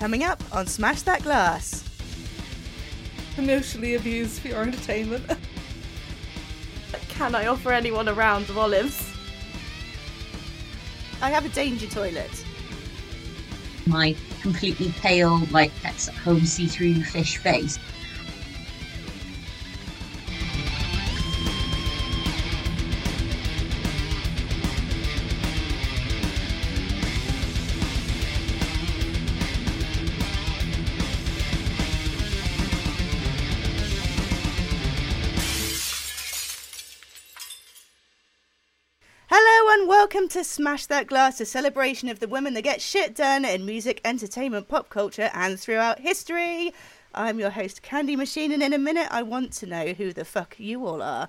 Coming up on Smash That Glass. Emotionally abused for your entertainment. Can I offer anyone a round of olives? I have a danger toilet. My completely pale, like pets at home see through fish face. To Smash That Glass, a celebration of the women that get shit done in music, entertainment, pop culture, and throughout history. I'm your host, Candy Machine, and in a minute I want to know who the fuck you all are.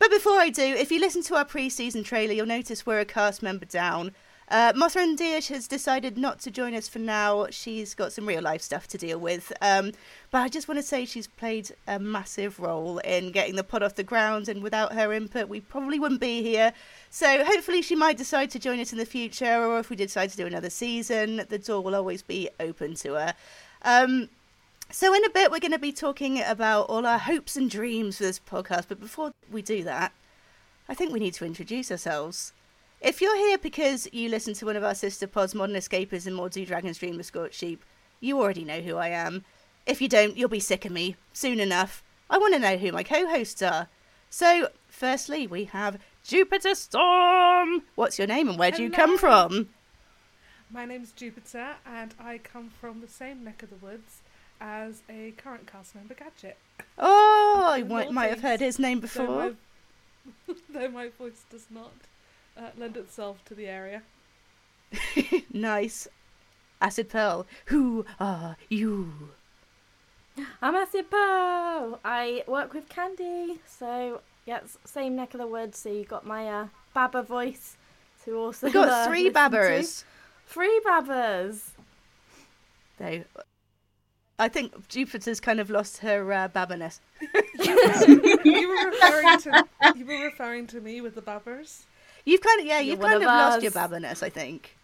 But before I do, if you listen to our pre season trailer, you'll notice we're a cast member down. Uh, Mothra Diaz has decided not to join us for now. She's got some real life stuff to deal with. Um, but I just want to say she's played a massive role in getting the pod off the ground, and without her input, we probably wouldn't be here. So hopefully, she might decide to join us in the future, or if we decide to do another season, the door will always be open to her. Um, so, in a bit, we're going to be talking about all our hopes and dreams for this podcast. But before we do that, I think we need to introduce ourselves. If you're here because you listen to one of our sister pods, Modern Escapism and More Do Dragons Dream of Scorched Sheep, you already know who I am. If you don't, you'll be sick of me soon enough. I want to know who my co hosts are. So, firstly, we have Jupiter Storm. What's your name and where do you come from? My name's Jupiter, and I come from the same neck of the woods as a current cast member, Gadget. Oh, I might, might have heard his name Though before. my, though my voice does not uh, lend itself to the area. nice. Acid Pearl, who are you? I'm Acid Pearl. I work with Candy, so yeah, it's same neck of the woods. So you got my uh, Baba voice to also. We've got uh, three listen to. babbers. Three Babbers. Though, I think Jupiter's kind of lost her uh, babberness. you were referring to you were referring to me with the babbers. You've kind of, yeah, You're you've kind of of lost your us. babberness, I think.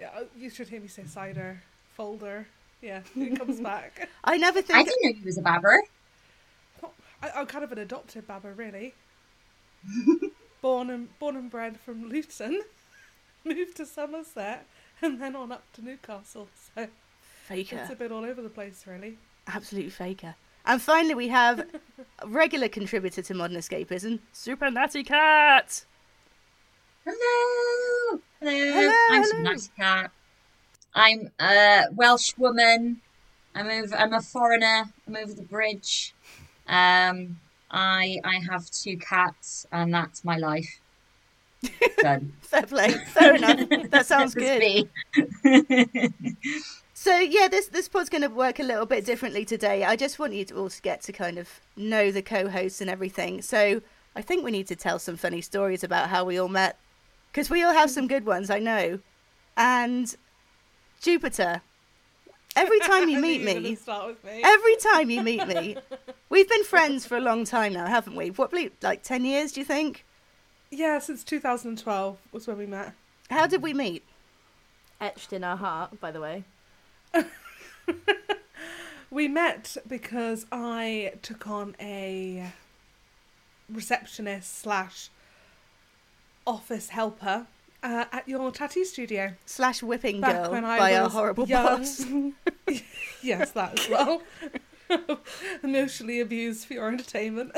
Yeah, oh, you should hear me say cider, folder. Yeah, it comes back. I never think. I think. didn't know you was a babber. I, I'm kind of an adopted babber, really. born and born and bred from Luton, moved to Somerset, and then on up to Newcastle. So Faker. it's a bit all over the place, really. Absolute faker. And finally, we have a regular contributor to Modern Escapism, Super Natty Cat. Hello! Hello! Hello, I'm Cat. I'm a Welsh woman. I'm over. I'm a foreigner. I'm over the bridge. Um, I I have two cats, and that's my life. Done. Fair play. Fair enough. That sounds good. So yeah, this this pod's going to work a little bit differently today. I just want you to all to get to kind of know the co-hosts and everything. So I think we need to tell some funny stories about how we all met, because we all have some good ones, I know. And Jupiter, every time you meet me, start with me. every time you meet me, we've been friends for a long time now, haven't we? What, like ten years? Do you think? Yeah, since 2012 was when we met. How did we meet? Etched in our heart, by the way. We met because I took on a receptionist slash office helper uh, at your tattoo studio. Slash whipping Back girl when I by was horrible young. boss. Yes, that as well. Emotionally abused for your entertainment.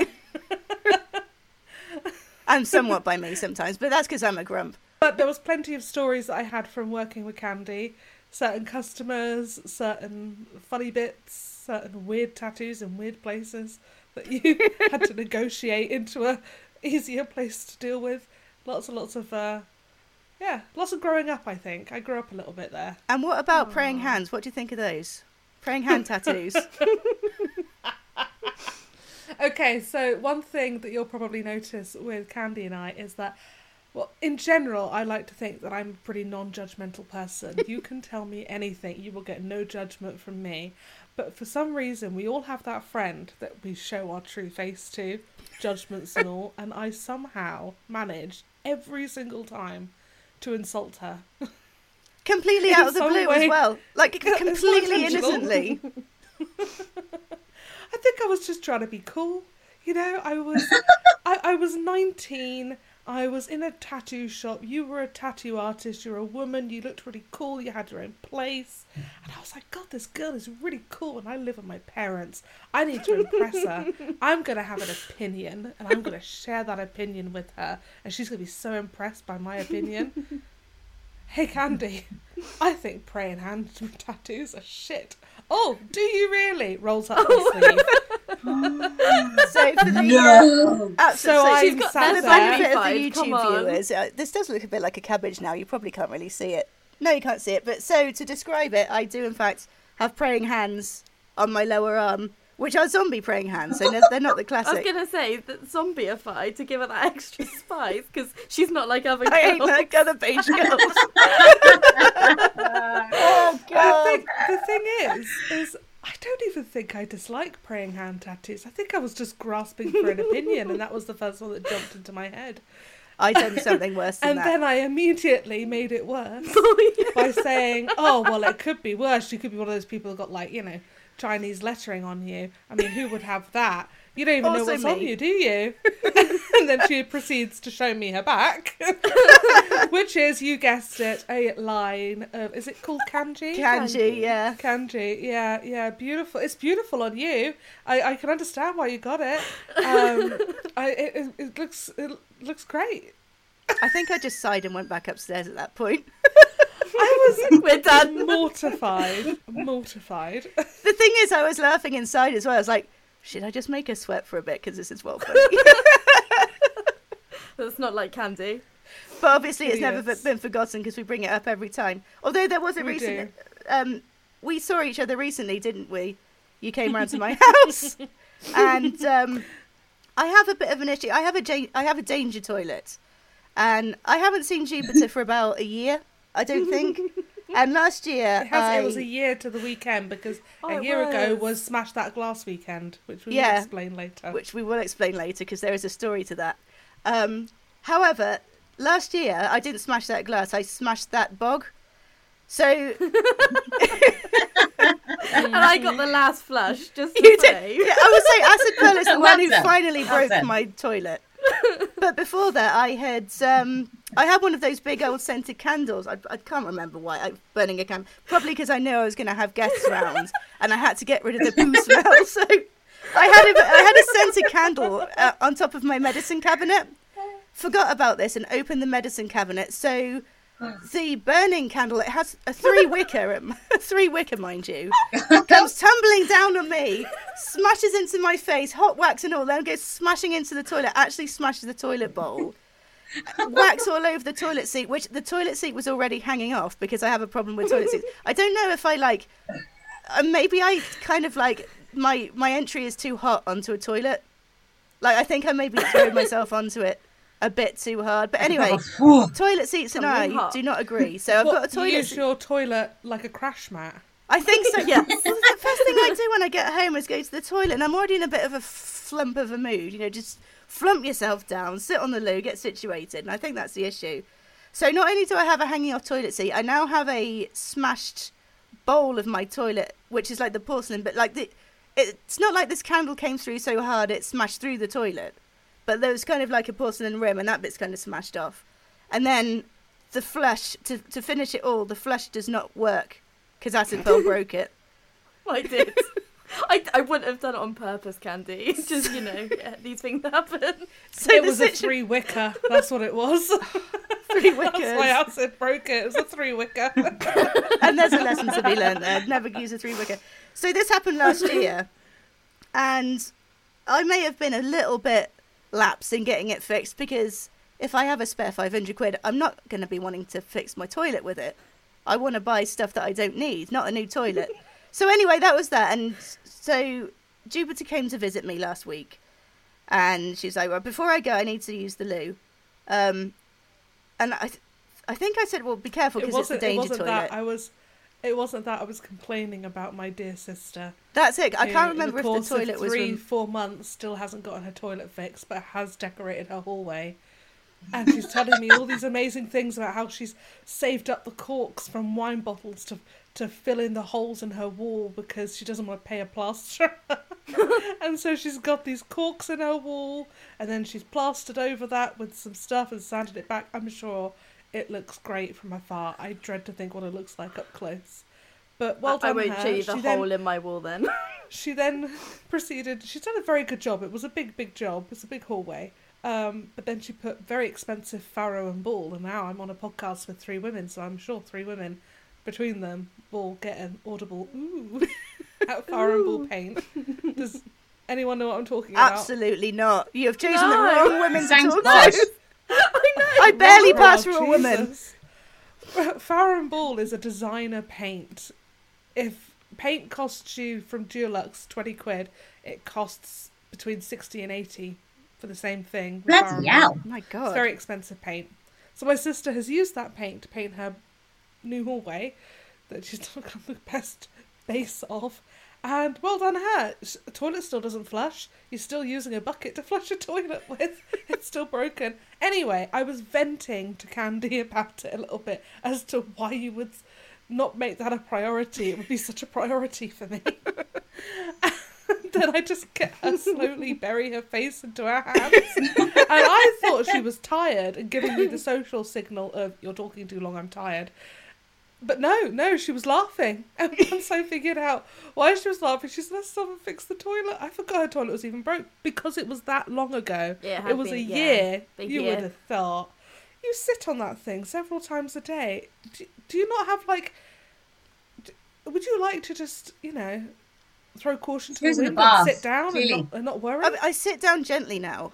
and somewhat by me sometimes, but that's because I'm a grump. But there was plenty of stories that I had from working with Candy. Certain customers, certain funny bits, certain weird tattoos in weird places that you had to negotiate into a easier place to deal with. Lots and lots of uh yeah, lots of growing up I think. I grew up a little bit there. And what about praying hands? What do you think of those? Praying hand tattoos. Okay, so one thing that you'll probably notice with Candy and I is that, well, in general, I like to think that I'm a pretty non judgmental person. you can tell me anything, you will get no judgment from me. But for some reason, we all have that friend that we show our true face to, judgments and all, and I somehow manage every single time to insult her. completely out of the blue way. as well, like completely innocently. I think I was just trying to be cool. You know, I was I, I was 19. I was in a tattoo shop. You were a tattoo artist. You're a woman. You looked really cool. You had your own place. And I was like, God, this girl is really cool. And I live with my parents. I need to impress her. I'm going to have an opinion. And I'm going to share that opinion with her. And she's going to be so impressed by my opinion. Hey, Candy. I think praying hand tattoos are shit. Oh, do you really? Rolls up her sleeve. So for the uh, No. absolute, So so I'm she's got sat for the benefit of the YouTube viewers, uh, this does look a bit like a cabbage now. You probably can't really see it. No, you can't see it. But so to describe it, I do in fact have praying hands on my lower arm, which are zombie praying hands. So they're not the classic. I was gonna say that zombieified to give her that extra spice because she's not like other girls. I ain't like other beige girls. oh god! think the thing is, is I don't even think I dislike praying hand tattoos. I think I was just grasping for an opinion, and that was the first one that jumped into my head. I done something worse than And that. then I immediately made it worse Oh, by saying, "Oh, well, it could be worse. You could be one of those people who got like, you know, Chinese lettering on you. I mean, who would have that? You don't even know Also what's on you, do you?" and then she proceeds to show me her back, which is, you guessed it, a line of is it called kanji? Kanji, yeah. Kanji, yeah, yeah, beautiful. It's beautiful on you. I, I can understand why you got it. Um, I it, it looks it looks great. I think I just sighed and went back upstairs at that point. I was We're done. mortified, mortified. The thing is, I was laughing inside as well. I was like, should I just make her sweat for a bit because this is well funny? That's not like candy. but obviously, it's never been forgotten because we bring it up every time. Although there was a We recent, um, we saw each other recently, didn't we? You came round to my house, and um, I have a bit of an issue. I have a ja- I have a danger toilet, and I haven't seen Jupiter for about a year. I don't think. And last year, It, has, I, it was a year to the weekend because Oh, a it year ago was. was Smash That Glass weekend, which we Yeah. will explain later. which we will explain later because there is a story to that. Um, however, last year I didn't smash that glass; I smashed that bog. So And I got the last flush just to you say. did. Yeah, I would say Acid Pearl is the one who Well finally Well broke done. my toilet. But before that, I had um, I had one of those big old scented candles. I, I can't remember why I burning a candle. Probably because I knew I was going to have guests around, and I had to get rid of the poo smell. So I had a, I had a scented candle uh, on top of my medicine cabinet. Forgot about this and opened the medicine cabinet. So the burning candle it has a three wicker, um, three wicker, mind you, comes tumbling down on me, smashes into my face, hot wax and all, then goes smashing into the toilet. Actually, smashes the toilet bowl. wax all over the toilet seat, which the toilet seat was already hanging off because I have a problem with toilet seats. I don't know if I like. Uh, maybe I kind of like my my entry is too hot onto a toilet. Like I think I maybe threw myself onto it a bit too hard. But anyway, toilet seats and I hot. do not agree. So I've got a toilet. use seat. your toilet like a crash mat. I think so. Yeah. Well, the first thing I do when I get home is go to the toilet, and I'm already in a bit of a flump of a mood. You know, just flump yourself down, sit on the loo, get situated, and I think that's the issue. So not only do I have a hanging off toilet seat, I now have a smashed bowl of my toilet, which is like the porcelain, but like the. It's not like this candle came through so hard it smashed through the toilet, but there was kind of like a porcelain rim, and that bit's kind of smashed off. And then the flush to to finish it all, the flush does not work because acid pearl broke it. I did. I, I wouldn't have done it on purpose, Candy. It's just, you know, yeah, these things happen. So it the was a three wicker. That's what it was. three That's why wickers. acid broke it. It was a three wicker. and there's a lesson to be learned there. Never use a three wicker. So this happened last year, and I may have been a little bit lapse in getting it fixed because if I have a spare 500 quid, I'm not going to be wanting to fix my toilet with it. I want to buy stuff that I don't need, not a new toilet. so anyway, that was that. And so Jupiter came to visit me last week, and she's like, "Well, before I go, I need to use the loo." Um, and I, th- I think I said, "Well, be careful it because it's a. It danger wasn't toilet." that I was. It wasn't that I was complaining about my dear sister. That's it. I can't remember if the toilet was. three, four months still hasn't gotten her toilet fixed, but has decorated her hallway and she's telling me all these amazing things about how she's saved up the corks from wine bottles to to fill in the holes in her wall because she doesn't want to pay a plasterer. and so she's got these corks in her wall, and then she's plastered over that with some stuff and sanded it back. I'm sure it looks great from afar. I dread to think what it looks like up close. But well I done won't her. show you the She then- hole in my wall then. she then proceeded. She's done a very good job. It was a big, big job. It's a big hallway. Um, but then she put very expensive farrow and ball, and now I'm on a podcast with three women, so I'm sure three women between them will get an audible ooh at farrow and ball paint. Does anyone know what I'm talking about? Absolutely not. You have chosen the wrong women to talk posh. To. I know. I barely Oh, pass for a woman. Jesus. Farrow and Ball is a designer paint. If paint costs you from Dulux twenty quid, it costs between sixty and eighty for the same thing. with Farrow Bloody and Ball. hell. My It's God. very expensive paint. So my sister has used that paint to paint her new hallway that she's not got the best base of. And well done her. Toilet still doesn't flush. You're still using a bucket to flush a toilet with. It's still broken. Anyway, I was venting to Candy about it a little bit as to why you would not make that a priority. It would be such a priority for me. then I just get her slowly bury her face into her hands. and I thought she was tired and giving me the social signal of "you're talking too long, I'm tired." But no, no, she was laughing. And once I figured out why she was laughing, she said, "Let's stop and fix the toilet." I forgot her toilet was even broke because it was that long ago. Yeah, it it was been- a year. big you year. would have thought. You sit on that thing several times a day. Do, do you not have like? d would you like to just, you know, throw caution to the Who's the wind and sit down and not, and not worry? I, I sit down gently now.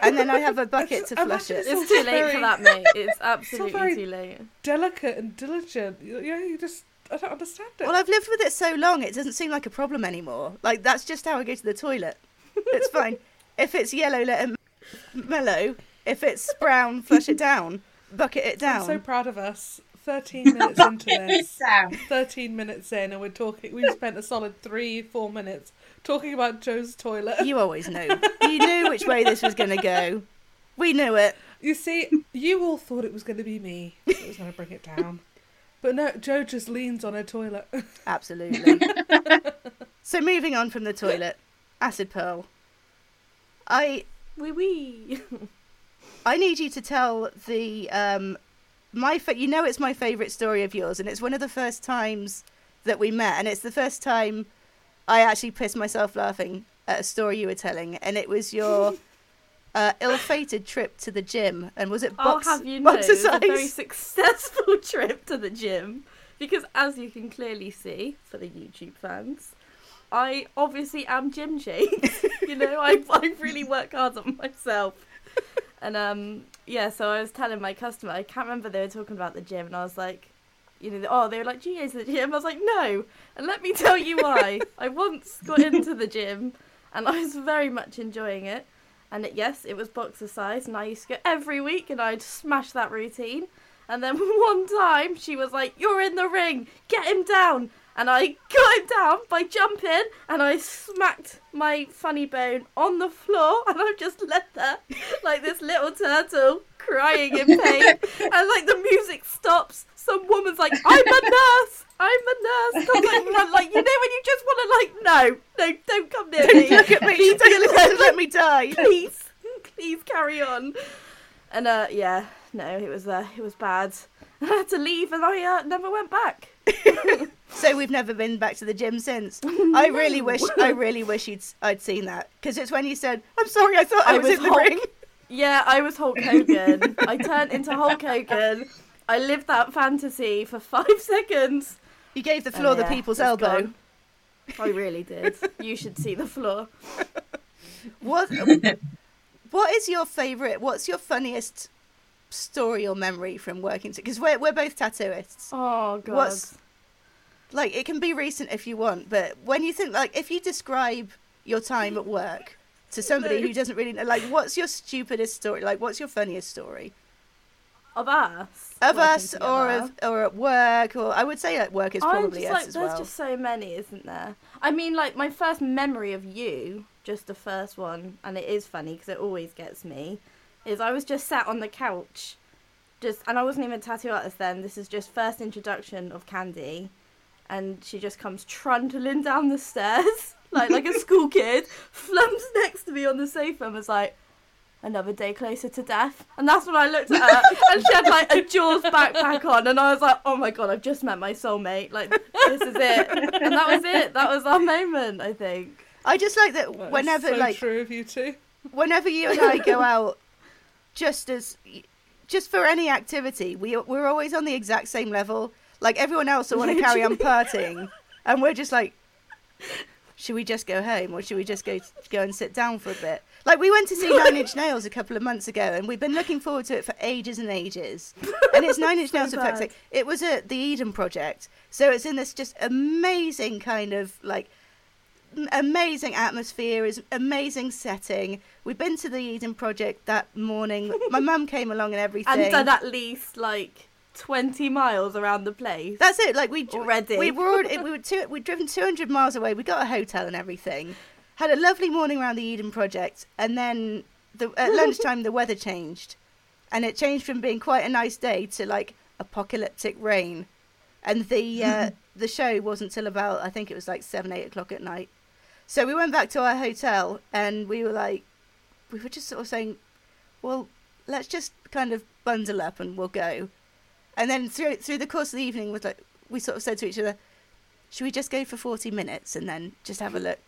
And then I have a bucket to flush it. it's too late very- for that, mate. It's absolutely too late. Delicate and diligent. You, you know, you just I don't understand it. Well, I've lived with it so long, it doesn't seem like a problem anymore. Like, that's just how I go to the toilet. It's fine. if it's yellow, let it mellow. If it's brown, flush it down. Bucket it down. I'm so proud of us. Thirteen minutes into this. 13 minutes in and we're talking we've spent a solid three four minutes talking about joe's toilet you, always knew. You knew which way this was going to go. We knew it. You see you all thought it was going to be me that was going to bring it down but no joe just leans on her toilet Absolutely. so moving on from the toilet, acid pearl. I Wee wee. I need you to tell the um my fa- you know it's my favorite story of yours and it's one of the first times that we met and it's the first time I actually pissed myself laughing at a story you were telling and it was your uh, ill-fated trip to the gym and was it I'll box, have you know, it was a very successful trip to the gym because, as you can clearly see for the YouTube fans, I obviously am gym shade. you know, I I really work hard on myself. And um, yeah, so I was telling my customer, I can't remember they were talking about the gym, and I was like, you know, oh, they were like, do you the gym? I was like, no. And let me tell you why. I once got into the gym, and I was very much enjoying it. And it, yes, it was boxercise, and I used to go every week, and I'd smash that routine. And then one time, she was like, "You're in the ring, get him down." And I got him down by jumping, and I smacked my funny bone on the floor, and I've just left there like this little turtle crying in pain. and like the music stops. Some woman's like, "I'm a nurse, I'm a nurse." I'm like, like you know when you just want to like, no, no, don't come near me. Look at me. Me Don't, alone. let me die. please, please carry on. And uh, yeah, no, it was uh, it was bad. I had to leave, and I uh, never went back. So we've never been back to the gym since. I really wish I really wish you'd I'd seen that because it's when you said, "I'm sorry, I thought I, I was, was in the ring." Yeah, I was Hulk Hogan. I turned into Hulk Hogan. I lived that fantasy for five seconds. You gave the oh, floor the yeah, people's elbow. gone. I really did. You should see the floor. What What is your favorite? What's your funniest story or memory from working? Because we're we're both tattooists. Oh god. What's like? It can be recent if you want, but when you think like if you describe your time at work to somebody who doesn't really know, like, what's your stupidest story? Like, what's your funniest story of us? of us or of or at work? Or I would say at work is I'm probably just us like, as there's well. just so many, isn't there? I mean, like my first memory of you, just the first one, and it is funny because it always gets me, is I was just sat on the couch, just and I wasn't even a tattoo artist then. This is just first introduction of Candy, and she just comes trundling down the stairs like like a school kid, flumps next to me on the sofa and was like. Another day closer to death, and that's when I looked at her, and she had like a Jaws backpack on, and I was like, "Oh my god, I've just met my soulmate! Like this is it." And that was it. That was our moment, I think. I just like that That is whenever so like true of you two. whenever you and I go out, just as just for any activity, we we're always on the exact same level. Like everyone else will want to carry on partying, and we're just like, should we just go home or should we just go go and sit down for a bit? Like we went to see Nine Inch Nails a couple of months ago, and we've been looking forward to it for ages and ages. And it's Nine Inch So Nails for fuck's bad. sake. It was at the Eden Project, so it's in this just amazing kind of like amazing atmosphere, is amazing setting. We've been to the Eden Project that morning. My mum came along and everything. and done at least like 20 miles around the place. That's it. Like we Already. we were already, we were two, we'd driven two hundred miles away. We got a hotel and everything. Had a lovely morning around the Eden Project, and then the, at lunchtime the weather changed, and it changed from being quite a nice day to like apocalyptic rain, and the uh, the show wasn't till about I think it was like seven eight o'clock at night. So we went back to our hotel, and we were like, we were just sort of saying, well, let's just kind of bundle up and we'll go. And then through through the course of the evening, was like we sort of said to each other, "Should we just go for forty minutes and then just have a look?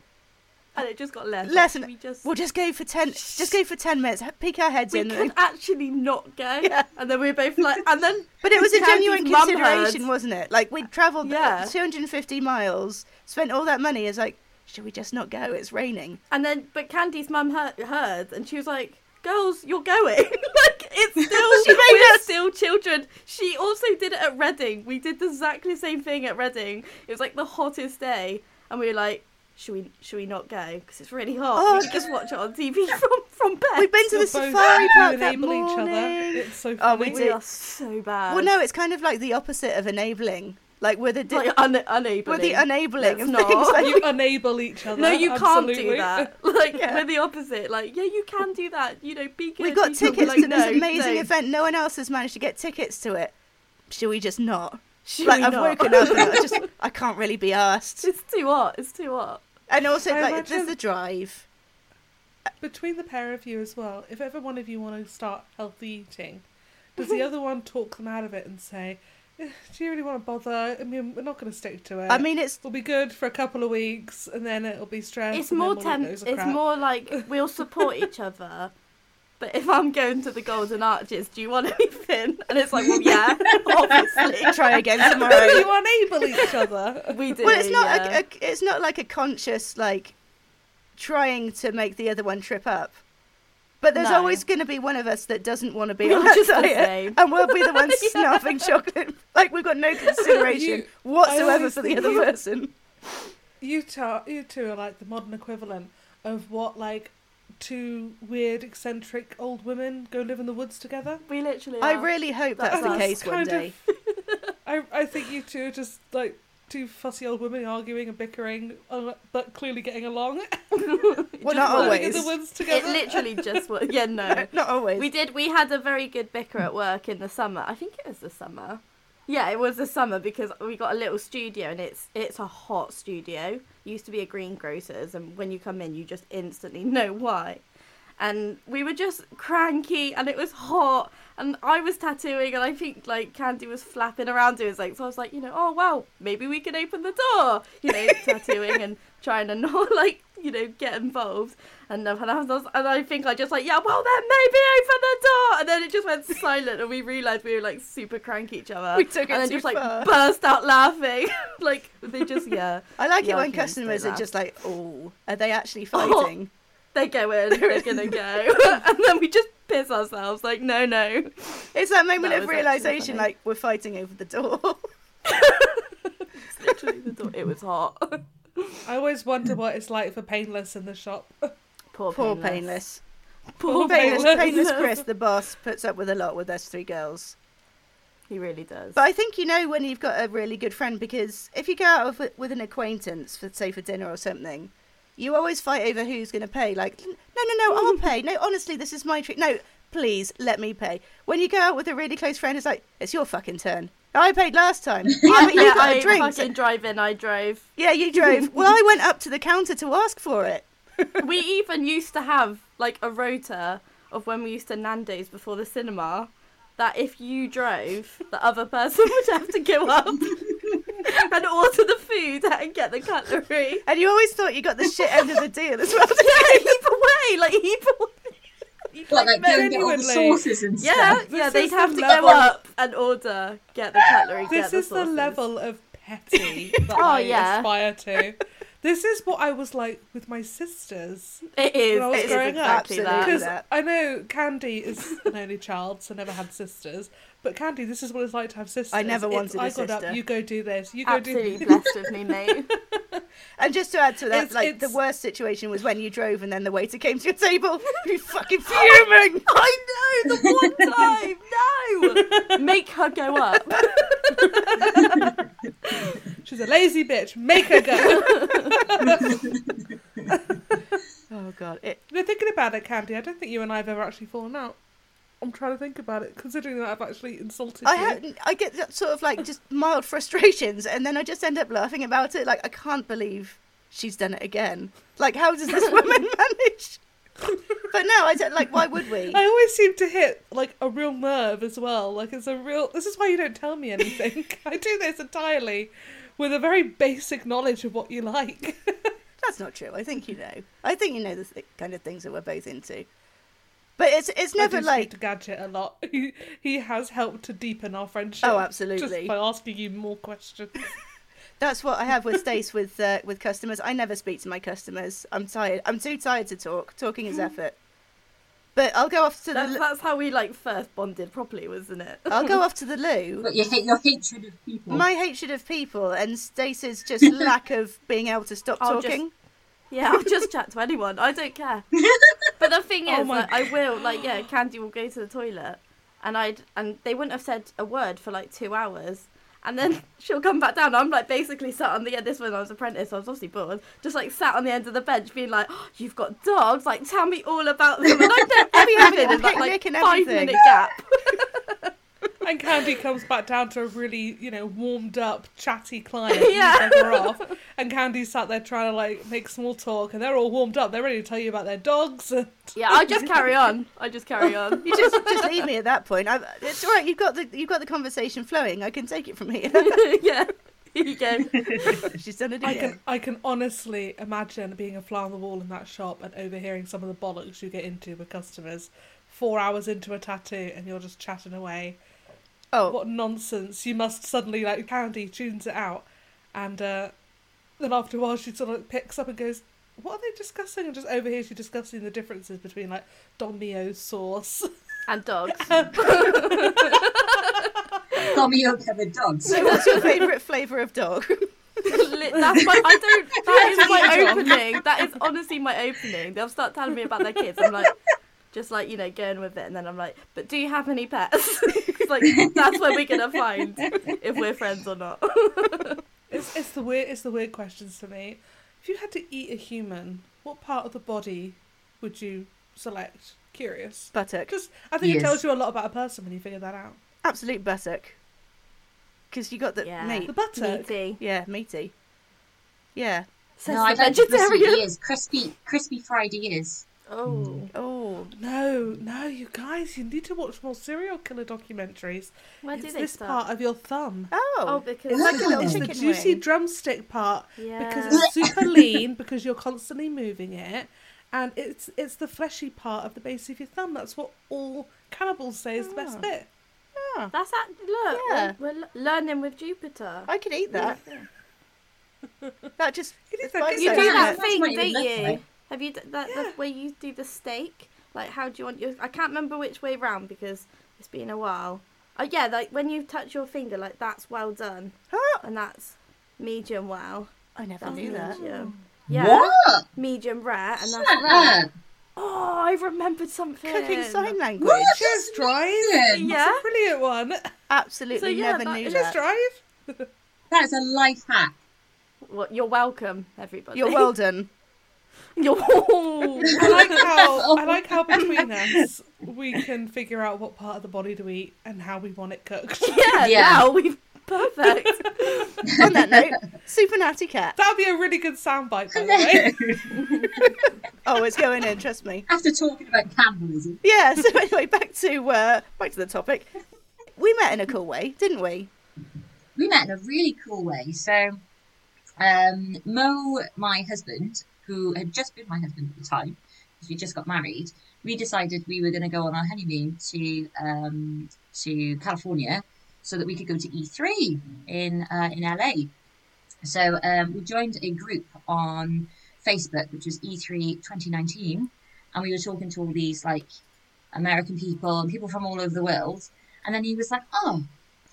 and it just got less. Less we just We'll just go for ten. Just go for ten minutes. Peek our heads we in." could actually not go. Yeah. And then we were both like, and then But it was a genuine consideration, heard. wasn't it? Like we'd travelled Yeah. 250 miles, spent all that money. It's like, should we just not go? It's raining. and then but Candy's mum heard, heard and she was like, "Girls, you're going." like it's still She we're still children. She also did it at Reading. We did exactly the same thing at Reading. It was like the hottest day, and we were like. Should we should we not go because it's really hot? Oh, we could just watch it on TV from from bed. We've been to the You're both- safari you park that enable each other. morning. It's so Oh, we we did. are so bad. Well, no, it's kind of like the opposite of enabling. Like we're the di- like un- unable. we're the enabling Let's not. Like, you enable each other. No, you can't do that. Like Yeah. we're the opposite. Like, yeah, you can do that. You know, be good. We've got You can tickets like, to this no, amazing no. event. No one else has managed to get tickets to it. Should we just not? Should like we I've not? woken up and I just I can't really be asked. It's too hot. It's too hot. And also I like imagine- there's the drive. Between the pair of you as well, if ever one of you want to start healthy eating, does the other one talk them out of it and say, "Eh, "Do you really want to bother? I mean, we're not going to stick to it. I mean it's It'll be good for a couple of weeks, and then it'll be stress. It's more we'll temp. It's crap." more like we'll support each other. But if I'm going to the Golden Arches, do you want anything? And it's like, well, yeah, obviously. try again tomorrow. you enable each other. We do. well, it's not yeah. a, a, it's not like a conscious like trying to make the other one trip up. But there's No. always going to be one of us that doesn't want to be We're on that just the diet, and we'll be the ones Yeah. snuffing chocolate. Like we've got no consideration You- whatsoever for the other you- person. You two, you two are like the modern equivalent of what like two weird eccentric old women go live in the woods together. We literally. I really hope that's, That's the case one day. of- I I think you two are just like two fussy old women arguing and bickering, uh, but clearly getting along. Well, not in always. the woods It literally just was. Yeah, no. Not always. We did. We had a very good bicker at work in the summer. I think it was the summer. Yeah, it was the summer because we got a little studio and it's it's a hot studio. Used to be a greengrocers, and when you come in, you just instantly know why. And we were just cranky, and it was hot, and I was tattooing, and I think like Candy was flapping around doing like. So I was like, you know, oh well, maybe we can open the door, you know, tattooing and trying to not like you know get involved. And, uh, and, I was, and I think I just like, yeah, well then maybe open the door. And then it just went silent and we realised we were like super cranky each other. We took it and then too just like far. burst out laughing. like they just, yeah. I like it when customers are just like, "Oh, are they actually Oh. fighting?" They go in, they're gonna go. and then we just piss ourselves like, no, no. It's that moment That of realization, like we're fighting over the door. It's literally the door. It was hot. I always wonder what it's like for Painless in the shop. Poor, Poor painless. painless. Poor Painless, Painless. painless Chris, the boss, puts up with a lot with us three girls. He really does. But I think you know when you've got a really good friend because if you go out with, with an acquaintance for say for dinner or something, you always fight over who's going to pay. Like, no, no, no, I'll pay. No, honestly, this is my treat. No, please let me pay. When you go out with a really close friend, it's like, it's your fucking turn. I paid last time. Yeah, but you yeah, got I a drink. fucking drive in. I drove. Yeah, you drove. well, I went up to the counter to ask for it. we even used to have like a rota of when we used to Nando's before the cinema. That if you drove, the other person would have to give up and order the food and get the cutlery. And you always thought you got the shit end of the deal as well. Yeah, heap away, like heap away. He'd, What, like, go and get all the genuinely. sauces and yeah, stuff? yeah, This they'd have the to level- go up and order, get the cutlery, This get the is the level of petty that Oh, I yeah. aspire to. This is what I was like with my sisters. It is. when I was It is growing up. exactly that. Because. I know Candy is an only child, so never had sisters. But Candy, this is what it's like to have sisters. I never It's, wanted a I got sister. up, you go do this, you go do Absolutely blessed with me, mate. And just to add to that, It's- like it's- the worst situation was when you drove and then the waiter came to your table. You fucking fuming. I know the one time. No, make her go up. She's a lazy bitch. Make her go. Oh god, it, no, thinking about it, Candy, I don't think you and I have ever actually fallen out. I'm trying to think about it, considering that I've actually insulted I you. ha- I get that sort of like just mild frustrations, and then I just end up laughing about it. Like I can't believe she's done it again. Like how does this woman manage? but no, I don't like. Why would we? I always seem to hit like a real nerve as well. Like it's a real. This is why you don't tell me anything. I do this entirely with a very basic knowledge of what you like. That's not true. I think you know. I think you know the th- kind of things that we're both into. But it's it's I never do like speak to Gadget a lot. He he has helped to deepen our friendship. Oh, absolutely. Just by asking you more questions. That's what I have with Stace with uh, with customers. I never speak to my customers. I'm tired. I'm too tired to talk. Talking is effort. But I'll go off to the. That's, that's how we like first bonded properly, wasn't it? I'll go off to the loo. But you hate your hatred of people. My hatred of people and Stace's just lack of being able to stop I'll just- talking. Yeah, I'll just chat to anyone. I don't care. But the thing Oh is, my like, I will like yeah, Candy will go to the toilet, and I'd and they wouldn't have said a word for like two hours. And then she'll come back down. I'm like basically sat on the end. This when I was apprentice, so I was obviously bored. Just like sat on the end of the bench, being like, oh, "You've got dogs. Like, tell me all about them." And I know Have you had everything in that like and five everything? minute gap. And Candy comes back down to a really, you know, warmed up, chatty client. Yeah. Yeah. her off. And Candy's sat there trying to like make small talk, and they're all warmed up. They're ready to tell you about their dogs. And... Yeah, I just carry on. I just carry on. You just just leave me at that point. i it's all right. You've got the you've got the conversation flowing. I can take it from here. yeah. Here you go. She's done it I can, I can honestly imagine being a fly on the wall in that shop and overhearing some of the bollocks you get into with customers. Four hours into a tattoo, and you're just chatting away. Oh, What nonsense! You must suddenly like Candy tunes it out, and uh, then after a while she sort of picks up and goes, "What are they discussing?" And just overhears you discussing the differences between like Dolmio's sauce. And dogs. Dolmio covered dogs. so what's your favourite flavour of dog? That's my. I don't. That is my opening. That is honestly my opening. They'll start telling me about their kids. I'm like, just like you know, going with it, and then I'm like, but do you have any pets? it's like that's where we're gonna find if we're friends or not. It's it's the weird it's the weird questions to me. If you had to eat a human, what part of the body would you select? Curious. Buttock. Because I think Yes. it tells you a lot about a person when you figure that out. Absolute buttock. Because you got the Yeah. meat. The buttock. Meaty. Yeah, meaty. Yeah. Says no, the I'd like to crispy vegetarian. ears. Crispy, crispy fried ears. Oh, Oh, No, no, you guys, you need to watch more serial killer documentaries. where do it's they this start? part of your thumb. oh, Oh, because it's like a little It's It's the juicy wing. drumstick part yeah. because it's super lean because you're constantly moving it, and it's it's the fleshy part of the base of your thumb. That's what all cannibals say is the best Ah. bit. Ah, That's that. Look, Yeah. we're, we're learning with Jupiter. I could eat that. That just It is it's a by good You do that thing, what don't you? Like. Have you d- that Yeah. the way you do the steak? Like, how do you want your? I can't remember which way round because it's been a while. Oh yeah, like when you touch your finger, like that's well done, Ah, and that's medium well. I never That's knew that. medium. Yeah, What? medium rare, and that's Shut rare. Oh, I remembered something. Cooking sign language. What? Cheers, Drive. Yeah. It's a brilliant one. Absolutely So, yeah, never that knew is Cheers. Drive. That is a life hack. Well, you're welcome, everybody. You're well done. Yo. I like how I like how between us we can figure out what part of the body to eat and how we want it cooked. yeah, Yeah. now we've perfect. On that note, super natty cat. That'd be a really good soundbite, by the way. Oh, it's going in. Trust me. After talking about cannibalism, Yeah. So anyway, back to uh, back to the topic. We met in a cool way, didn't we? we met in a really cool way. So, um, Mo, my husband, who had just been my husband at the time, because we just got married, we decided we were going to go on our honeymoon to um, to California so that we could go to E3 in uh, in LA. So um, we joined a group on Facebook, which was E E3 2019, and we were talking to all these like American people and people from all over the world. And then he was like, "Oh,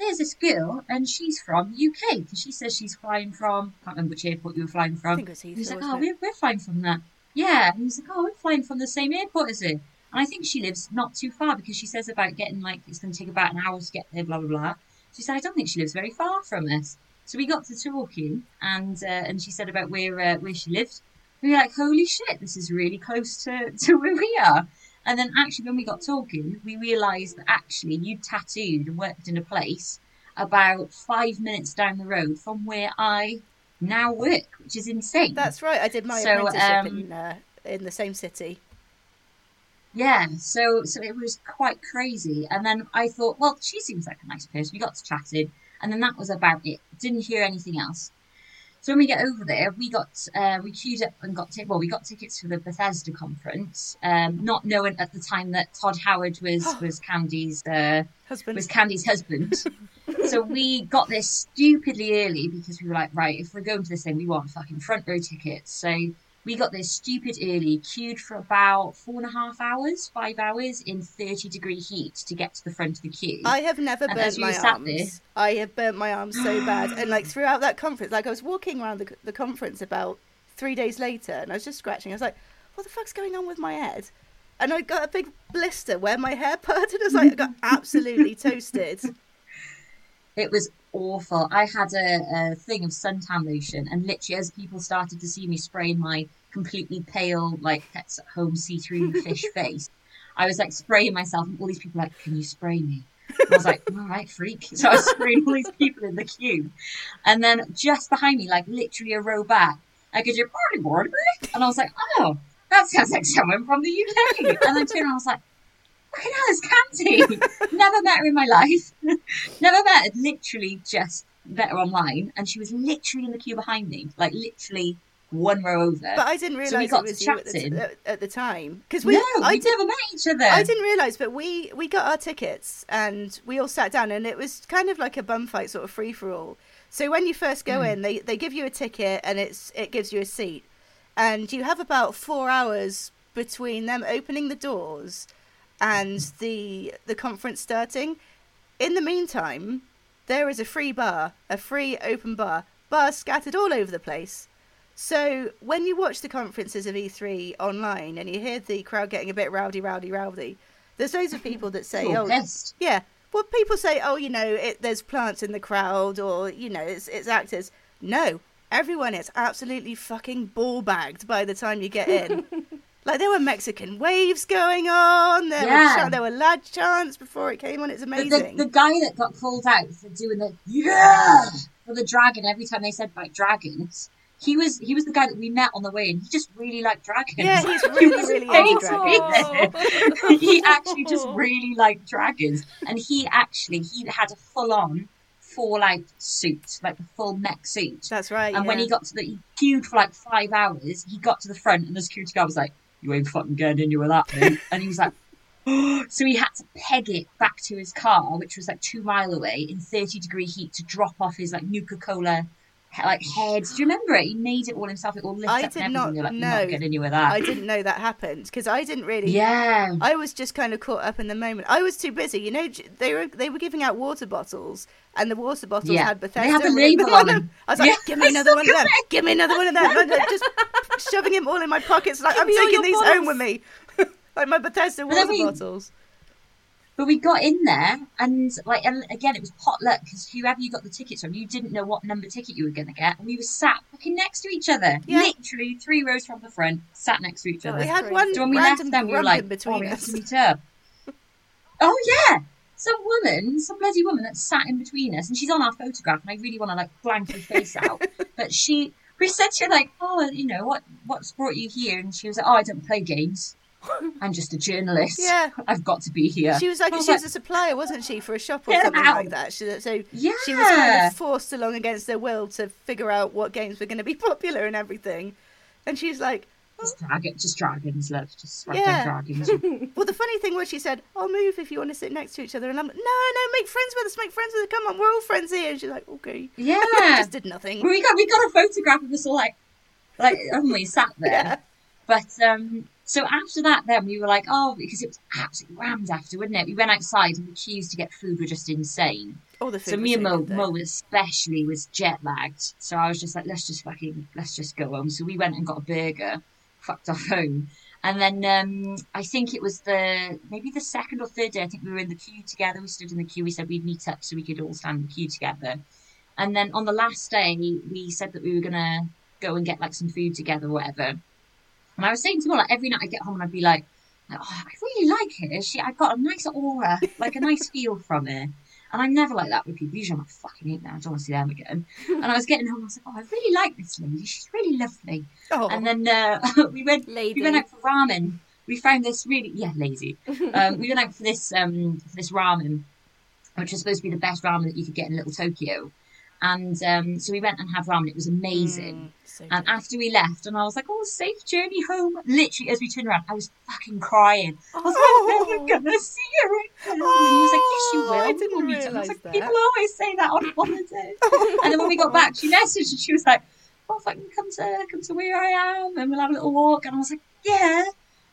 there's this girl, and she's from UK because she says she's flying from. I can't remember which airport you were flying I from. think it was He was Heathrow. like, "Oh, we're, we're flying from that." Yeah, and he was like, "Oh, we're flying from the same airport as her." And I think she lives not too far because she says about getting like it's going to take about an hour to get there, blah blah blah. She said, "I don't think she lives very far from us." So we got to talking, and uh, and she said about where uh, where she lived. We were like, "Holy shit, this is really close to to where we are." And then actually, when we got talking, we realised that actually you tattooed and worked in a place about five minutes down the road from where I now work, which is insane. That's right. I did my So, apprenticeship um, in uh, in the same city. Yeah, so so it was quite crazy. And then I thought, well, she seems like a nice person. We got to chatting, and then that was about it. Didn't hear anything else. So when we get over there, we got uh, we queued up and got t- well, we got tickets for the Bethesda conference, um, not knowing at the time that Todd Howard was was Candy's uh, Husband. was Candy's husband. so we got there stupidly early because we were like, right, if we're going to this thing, we want fucking front row tickets. So we got there stupid early, queued for about four and a half hours, five hours in 30 degree heat to get to the front of the queue. I have never And burnt as my arms. there- I have burnt my arms so bad, and like throughout that conference, like I was walking around the, the conference about three days later, and I was just scratching. I was like, "What the fuck's going on with my head?" And I got a big blister where my hair parted. I was like, I got absolutely toasted. It was awful. I had a, a thing of suntan lotion, and literally, as people started to see me spraying my completely pale, like pets at home see through fish face, I was like spraying myself, and all these people were like, "Can you spray me?" And I was like, "All right, freak." So I was spraying all these people in the queue, and then just behind me, like literally a row back, I could hear and I was like, "Oh, that sounds like someone from the UK." And then turned around, I was like. Fucking hell, it's Candy! Never met her in my life. Never met her. Literally just met her online, and she was literally in the queue behind me, like literally one row over. But I didn't So we realise got it was to you at the, chatting. at, at the time because we. no, I we never met each other. I didn't realise, but we we got our tickets and we all sat down, and it was kind of like a bum fight, sort of free for all. So when you first go Mm. in, they they give you a ticket and it's it gives you a seat, and you have about four hours between them opening the doors and the the conference starting. In the meantime, there is a free bar, a free open bar, bars scattered all over the place. So when you watch the conferences of E3 online and you hear the crowd getting a bit rowdy, rowdy, rowdy, there's loads of people that say, "Oh, yeah." Well, people say, "Oh, you know, it, there's plants in the crowd," or you know, it's it's actors. No, everyone is absolutely fucking ball bagged by the time you get in. like there were Mexican waves going on. There were Yeah. cha- there were lad chants before it came on. It's amazing. the, the guy that got called out for doing the yeah for the dragon every time they said about dragons, he was he was the guy that we met on the way, and he just really liked dragons. yeah, he's He really was really into dragons. he actually just really liked dragons, and he actually he had a full on full out suit, like a full mech suit. That's right. And when he got to the, he queued for like five hours. He got to the front, and the security guard was like, "You ain't fucking getting in with that, mate." and he was like, so he had to peg it back to his car, which was like two mile away in thirty degree heat, to drop off his like Nuka Cola. Like head, do you remember it? He made it all himself. It all lit I up did and not. You're like, "You're know. not getting in with that. I didn't know that happened because I didn't really. Yeah, I was just kind of caught up in the moment. I was too busy, you know. They were they were giving out water bottles, and the water bottles Yeah. had They Bethesda had the written label on them. I was like, Yeah, "Give me another one of them! Give me another one of them!" And just shoving them all in my pockets, like Give I'm taking these bottles. home with me, like my Bethesda water we- bottles. But we got in there, and like, and again, it was potluck because whoever you got the tickets from, you didn't know what number ticket you were going to get. And we were sat fucking next to each other. Yeah. Literally three rows from the front, sat next to each Oh, other. We had one So when we random left them, we were like, in oh, between we have to meet up. oh, yeah. Some woman, some bloody woman that sat in between us, and she's on our photograph, and I really want to, like, blank her face out. But she, we said to her, like, oh, you know, what what's brought you here? And she was like, oh, I don't play games. I'm just a journalist. Yeah. I've got to be here. She was like was she was like, a supplier, wasn't she, for a shop or something out. like that. She, so yeah. she was kind of forced along against her will to figure out what games were going to be popular and everything. And she's like, Just, dragon, just dragons, love. Just Yeah. dragons. well, the funny thing was, she said, "I'll move if you want to sit next to each other." And I'm like, "No, no, make friends with us, make friends with us. Come on, we're all friends here." And she's like, "Okay." yeah. Just did nothing. we got we got a photograph of us all like like we sat there Yeah. but um so after that then we were like oh because it was absolutely rammed after wasn't it we went outside and the queues to get food were just insane All the food so me and Mo, good. Mo especially was jet lagged so I was just like let's just fucking let's just go home so we went and got a burger fucked off home and then um, I think it was the maybe the second or third day. I think we were in the queue together. We stood in the queue. We said we'd meet up so we could all stand in the queue together. And then on the last day, we said that we were gonna go and get like some food together or whatever. And I was saying to her like every night I get home and I'd be like, oh, I really like her. She, I got a nice aura, like a nice feel from her. And I'm never like that with people. Usually I'm like, fucking hate now. I don't want to see them again. And I was getting home. I was like, oh, I really like this lady. She's really lovely. Oh, And then uh, we went Lady. we went out for ramen. We found this really yeah lazy. Um, we went out for this um for this ramen, which was supposed to be the best ramen that you could get in Little Tokyo. And um, so we went and had ramen. It was amazing. Mm, so And after we left, and I was like, "Oh, safe journey home." Literally, as we turned around, I was fucking crying. I was Oh. like, "I'm never gonna see her again." and he was like, "Yes, you Oh, will. I didn't will meet." And I was like, that. "People always say that on holiday." and then when we got back, she messaged and she was like, "Oh, if I can come to come to where I am, and we'll have a little walk." And I was like, "Yeah."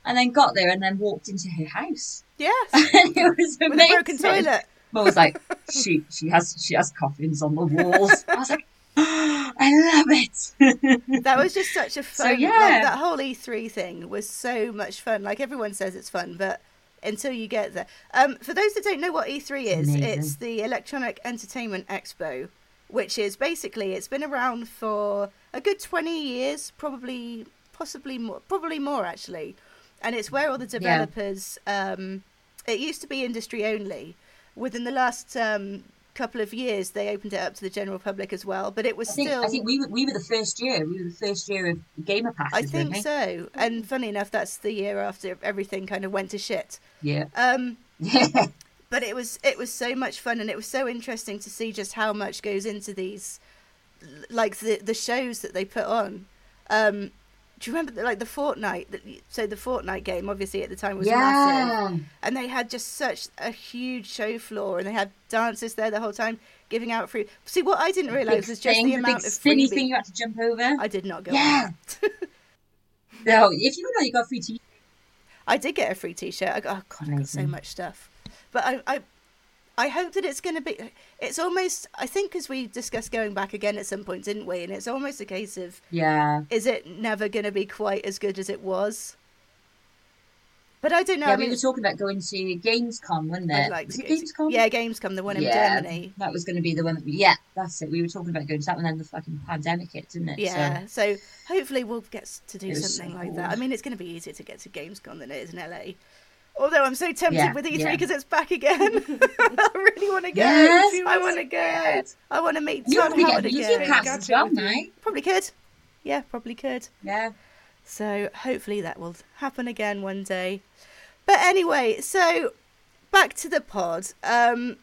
And then got there and then walked into her house. yes, and it was amazing. with a broken toilet. Mum was like, "She she has she has coffins on the walls." I was like, "I love it." That was just such a So, fun. yeah. like, that whole E3 thing was so much fun. Like everyone says, it's fun, but until you get there. Um, for those that don't know what E3 is, Amazing. it's the Electronic Entertainment Expo, which is basically it's been around for a good twenty years, probably, possibly more, probably more actually, and it's where all the developers. Um, it used to be industry only. Within the last um, couple of years, they opened it up to the general public as well, but it was I think still. I think we were, we were the first year. We were the first year of gamer passes. I think so. And funny enough, that's the year after everything kind of went to shit. Yeah. Um, but it was it was so much fun, and it was so interesting to see just how much goes into these, like the the shows that they put on. Um, do you remember the, like the Fortnite? that- So the Fortnite game, obviously at the time was massive, and they had just such a huge show floor, and they had dancers there the whole time giving out free. See, what I didn't realise was just thing, the the amount big of freebie. thing you had to jump over. I did not go. Yeah. No, if you know you got free t I did get a free T-shirt. I got, oh god, I got so much stuff. But I, I, I hope that it's going to be. It's almost. I think because we discussed going back again at some point, didn't we? And it's almost a case of Yeah. is it never going to be quite as good as it was? But I don't know. yeah, I we mean, were talking about going to Gamescom, wasn't it? Like Was it Gamescom? Yeah, Gamescom, the one in Yeah, Germany. That was going to be the one that we, yeah, that's it. We were talking about going to that one, then the fucking pandemic hit, didn't it? Yeah, so hopefully we'll get to do something so like cool. that. I mean, it's going to be easier to get to Gamescom than it is in LA. Although I'm so tempted Yeah, with E3 yeah. because it's back again. I really want to go. Yes, I want to go. yes. I want to meet You Todd probably Howard get again. media pass as Gadget well, you. mate. Probably could. Yeah, probably could. Yeah. So hopefully that will happen again one day. But anyway, so back to the pod. Um,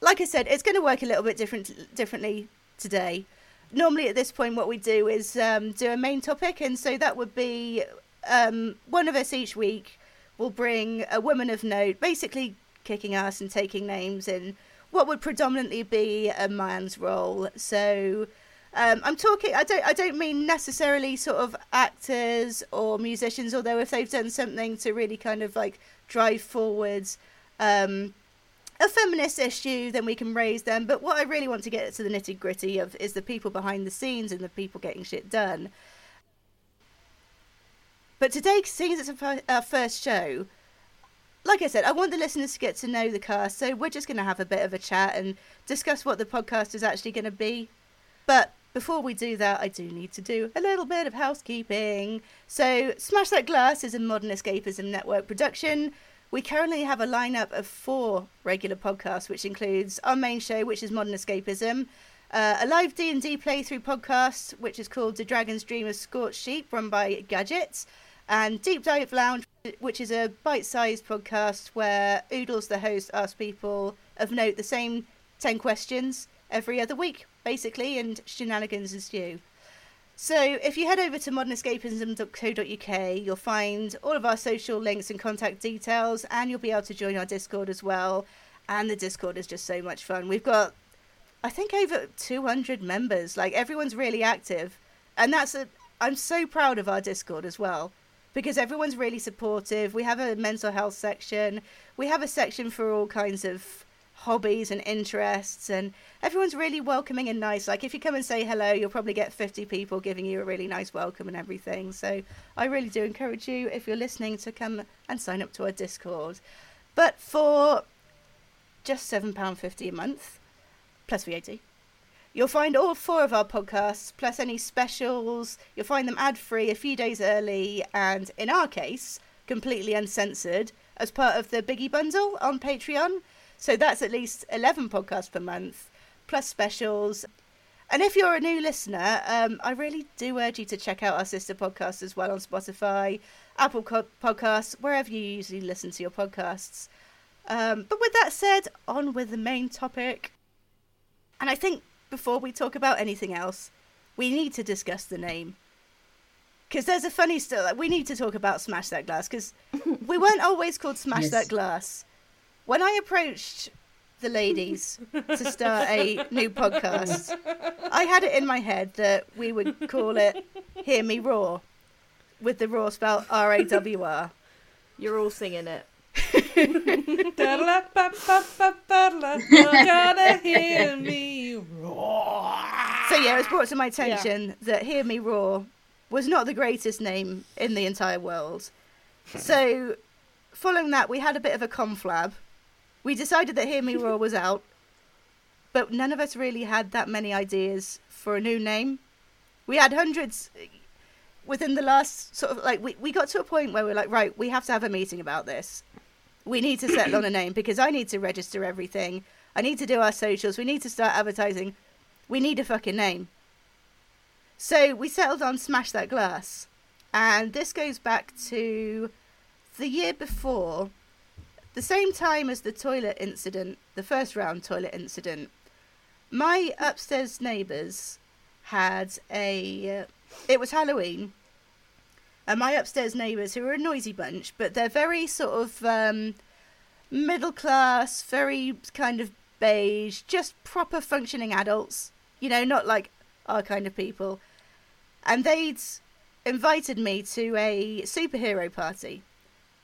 like I said, it's going to work a little bit different differently today. Normally at this point, what we do is um, do a main topic, and so that would be um, one of us each week will bring a woman of note, basically kicking ass and taking names in what would predominantly be a man's role. So um, I'm talking. I don't. I don't mean necessarily sort of actors or musicians. Although if they've done something to really kind of like drive forwards um, a feminist issue, then we can raise them. But what I really want to get to the nitty gritty of is the people behind the scenes and the people getting shit done. But today, seeing as it's our first show, like I said, I want the listeners to get to know the cast. So we're just going to have a bit of a chat and discuss what the podcast is actually going to be. But before we do that, I do need to do a little bit of housekeeping. So, Smash That Glass is a modern escapism network production. We currently have a lineup of four regular podcasts, which includes our main show, which is Modern Escapism, uh, a live D&D playthrough podcast, which is called The Dragon's Dream of Scorched Sheep, run by Gadgets, and Deep Dive Lounge, which is a bite-sized podcast where Oodles, the host, asks people of note the same 10 questions every other week, basically, and shenanigans ensue. So, if you head over to modernescapism.co.uk, you'll find all of our social links and contact details, and you'll be able to join our Discord as well. And the Discord is just so much fun. We've got, I think, over 200 members. Like, everyone's really active. And that's a, I'm so proud of our Discord as well, because everyone's really supportive. We have a mental health section, we have a section for all kinds of hobbies and interests and everyone's really welcoming and nice. Like if you come and say hello you'll probably get 50 people giving you a really nice welcome and everything. So i really do encourage you if you're listening to come and sign up to our discord. But for just £7.50 a month plus vat You'll find all four of our podcasts, plus any specials. You'll find them ad free a few days early, and in our case, completely uncensored as part of the Biggie Bundle on Patreon. So that's at least 11 podcasts per month, plus specials. And if you're a new listener, um, I really do urge you to check out our sister podcast as well on Spotify, Apple Co- Podcasts, wherever you usually listen to your podcasts. Um, but with that said, on with the main topic. And I think before we talk about anything else, we need to discuss the name. Because there's a funny story. Like, we need to talk about Smash That Glass because we weren't always called Smash Yes. That Glass. When I approached the ladies to start a new podcast, I had it in my head that we would call it Hear Me Roar, with the raw spelled R A W R. You're all singing it. Gonna hear me roar. So yeah, it was brought to my attention that Hear Me Roar was not the greatest name in the entire world. So following that, we had a bit of a conflab. We decided that Hear Me Roar was out, but none of us really had that many ideas for a new name. We had hundreds eh, within the last sort of like we, we got to a point where we are like, right, we have to have a meeting about this. We need to settle on a name because I need to register everything. I need to do our socials. We need to start advertising. We need a fucking name. So we settled on Smash That Glass. And this goes back to the year before, the same time as the toilet incident, the first round toilet incident. My upstairs neighbours had a. It was Halloween. And my upstairs neighbours, who are a noisy bunch, but they're very sort of um, middle class, very kind of beige, just proper functioning adults. You know, not like our kind of people. And they'd invited me to a superhero party.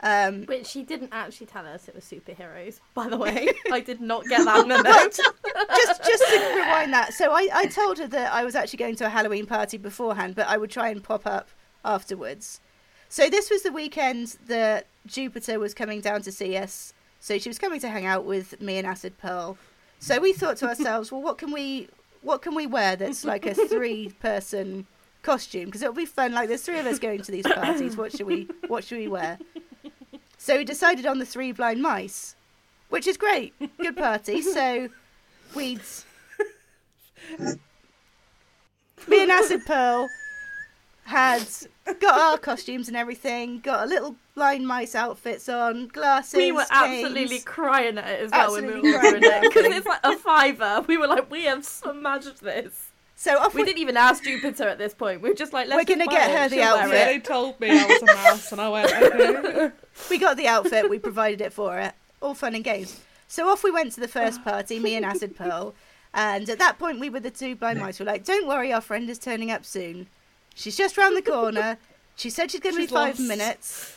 Um, Which she didn't actually tell us it was superheroes, by the way. I did not get that memo. just just to rewind that. So I, I told her that I was actually going to a Halloween party beforehand, but I would try and pop up afterwards. So this was the weekend that Jupiter was coming down to see us. So she was coming to hang out with me and Acid Pearl. So we thought to ourselves, well, what can we what can we wear that's like a three person costume? Because it'll be fun. Like there's three of us going to these parties. What should we what should we wear? So we decided on the three blind mice, which is great. Good party. So we'd me and Acid Pearl had got our costumes and everything, got a little blind mice outfits on, glasses. we were canes. absolutely crying at it as well when we Absolutely were crying ordering it. Because it's like a fiver. We were like, we have smashed this. So off We we, didn't even ask Jupiter at this point. We were just like, let's We're gonna get it. her the She'll outfit. Yeah, they told me I was a mouse, and I went, okay. we got the outfit, we provided it for her. All fun and games. So off we went to the first party, me and Acid Pearl. And at that point, we were the two blind mice. We're like, don't worry, our friend is turning up soon. She's just round the corner. She said she's going to be five lost. minutes.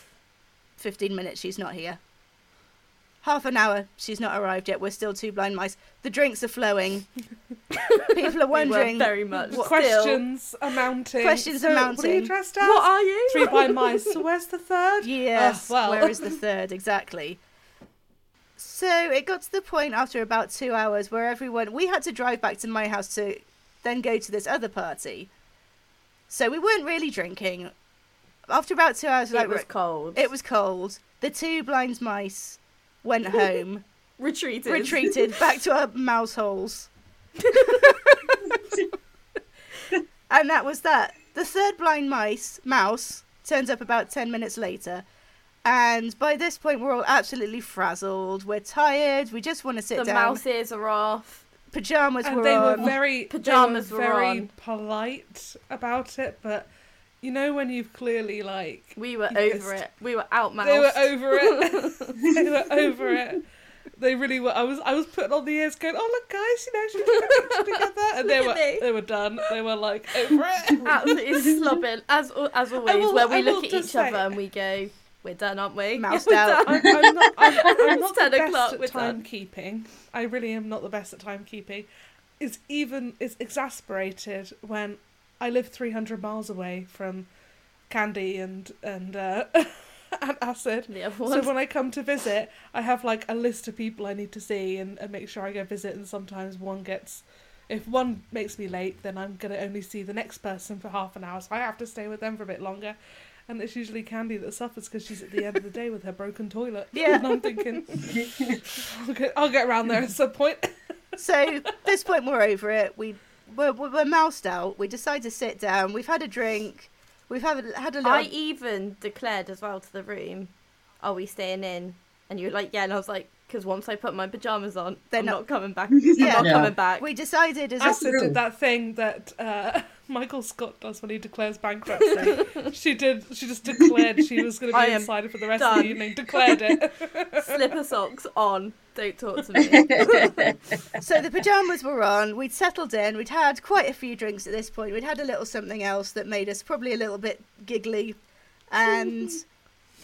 15 minutes, she's not here. Half an hour, she's not arrived yet. We're still two blind mice. The drinks are flowing. People are wondering. very much. what- Still, Questions are mounting. Questions are So, What are mounting. you dressed as? what are you? Three blind mice. So where's the third? Yes. Oh, well. Where is the third? Exactly. So it got to the point after about two hours where everyone we had to drive back to my house to then go to this other party. So we weren't really drinking. After about two hours, like it was cold. it was cold. The two blind mice went home, retreated. retreated back to our mouse holes, and that was that. The third blind mice mouse turns up about ten minutes later. And by this point, we're all absolutely frazzled. We're tired. We just want to sit the down. The mouse ears are off. Pajamas and were they on. were very Pajamas they were were very on. polite about it, but you know when you've clearly like We were over it. We were out they were over it. they were over it. They really were. I was I was putting on the ears, going, "Oh look, guys, you know, should we picture together?" And they were me. they were done. They were like over it. Absolutely slobbing, as as always, will- where we will look at each say- other and we go, "We're done, aren't we?" Moused We're out. done. I'm, I'm not, I'm, I'm not 10 the best at timekeeping. I really am not the best at timekeeping. It's even it's exasperated when I live 300 miles away from Candy and and uh, and Acid. So when I come to visit, I have like a list of people I need to see and, and make sure I go visit. And sometimes one gets, if one makes me late, then I'm gonna only see the next person for half an hour, so I have to stay with them for a bit longer. And it's usually Candy that suffers because she's at the end of the day with her broken toilet. Yeah. And I'm thinking, I'll get, I'll get around there at some point. so this point we're over it. We we're, we're, we're moused out. We decide to sit down. We've had a drink. We've had a, had a little. I even declared as well to the room, "Are we staying in?" And you were like, "Yeah," and I was like, "Because once I put my pajamas on, They're I'm not- not, coming back. Yeah. I'm not Yeah. coming back." we decided as a, Acid true. did that thing that uh, Michael Scott does when he declares bankruptcy. she did. She just declared she was going to be am inside for the rest of the evening. Declared it. Slipper socks on. Don't talk to me. so the pajamas were on. We'd settled in. We'd had quite a few drinks at this point. We'd had a little something else that made us probably a little bit giggly, and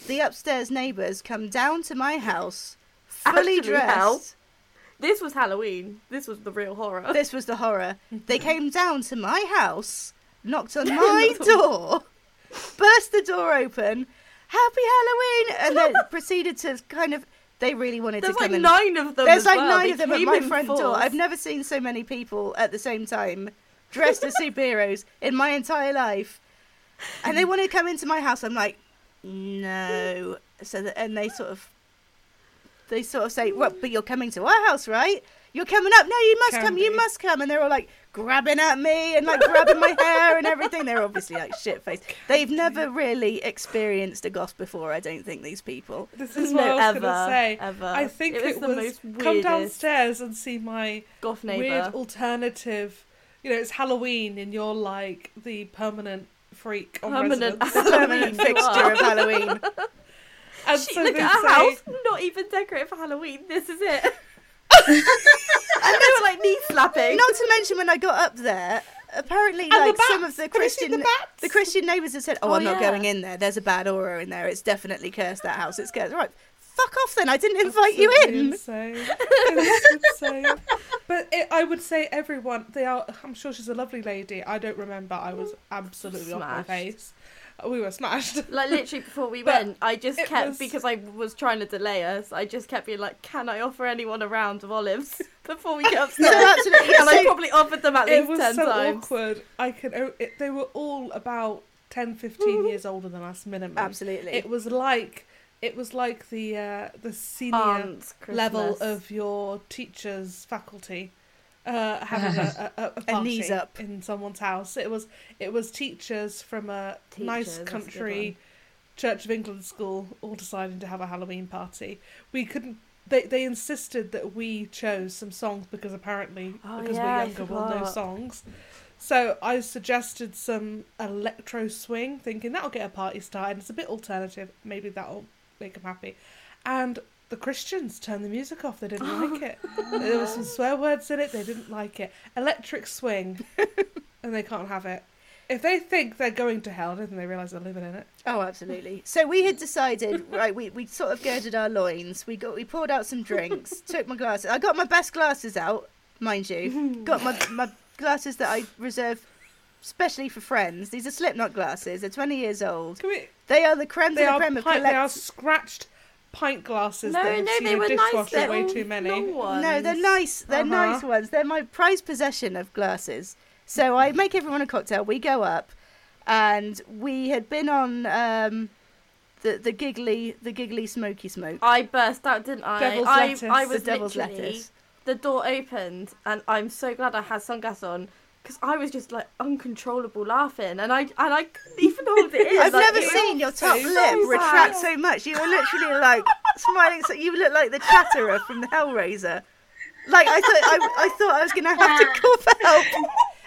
the upstairs neighbours come down to my house, fully dressed. This was Halloween. This was the real horror. This was the horror. They mhm. came down to my house, knocked on my door, burst the door open, happy Halloween, and then proceeded to kind of. They really wanted There's to come like in. nine of them. There's as like well. nine They of them at my front door. I've never seen so many people at the same time dressed as superheroes in my entire life. And they want to come into my house. I'm like, no. So that, and they sort of, they sort of say, well, but you're coming to our house, right? You're coming up. No, you must Can come. You must come. And they're all like grabbing at me and like grabbing my hair and everything. They're obviously like shit faced. They've never really experienced a goth before. I don't think these people. This is what no, I was ever, going to say. ever. I think it was it, the most come weirdest downstairs and see my goth weird alternative. You know, it's Halloween and you're like the permanent freak on Permanent residence. Permanent Halloween, fixture of Halloween. And She, so look at our say- house, not even decorated for Halloween. This is it. and they were like knee slapping. Not to mention when I got up there, apparently And like some of the Have you seen Christian the the Christian neighbours have said, "Oh, Oh, I'm not going in there. There's a bad aura in there. It's definitely cursed. That house. It's cursed." Right, fuck off then. I didn't invite you in. Insane. Insane. But it, I would say everyone. They are. I'm sure she's a lovely lady. I don't remember. I was absolutely off my face. We were smashed. Like literally before we went, I just kept was- because I was trying to delay us. I just kept being like, "Can I offer anyone a round of olives before we get So upstairs?" absolutely. and I probably offered them at it least was ten so times. awkward. I can. It, they were all about 10, 15 years older than us, minimum. absolutely. It was like. It was like the uh, the senior level of your teacher's faculty uh, having a, a, a, a party knees up. in someone's house. It was it was teachers from a Teachers, nice that's a country Church of England school all deciding to have a Halloween party. We couldn't. They they insisted that we chose some songs because apparently Oh, because yeah, we're younger we'll know songs. So I suggested some electro swing, thinking that'll get a party started. It's a bit alternative. Maybe that'll make them happy. And the Christians turned the music off. They didn't like it. There were some swear words in it. They didn't like it. Electric swing, and they can't have it. If they think they're going to hell, don't they realise they're living in it. Oh, absolutely. So we had decided, right? We we sort of girded our loins. We got we poured out some drinks. took my glasses. I got my best glasses out, mind you. got my my glasses that I reserve especially for friends. These are Slipknot glasses. They're twenty years old. Can we? They are the creme de la creme of pint, they are scratched pint glasses. No, that no, seen they a were nice. dishwasher They're way too many. ones. No, they're nice. They're Uh-huh. nice ones. They're my prized possession of glasses. So I make everyone a cocktail. We go up, and we had been on um, the the giggly the giggly smoky smoke. I burst out, didn't I? Devil's I, lettuce. I The was devil's literally lettuce. the door opened, and I'm so glad I had sunglasses on because I was just like uncontrollable laughing, and I and I couldn't even hold it in. I've like, never seen your top so lip retract so much. You were literally like smiling. So you look like the chatterer from the Hellraiser. Like I thought, I, I thought I was going to have to call for help.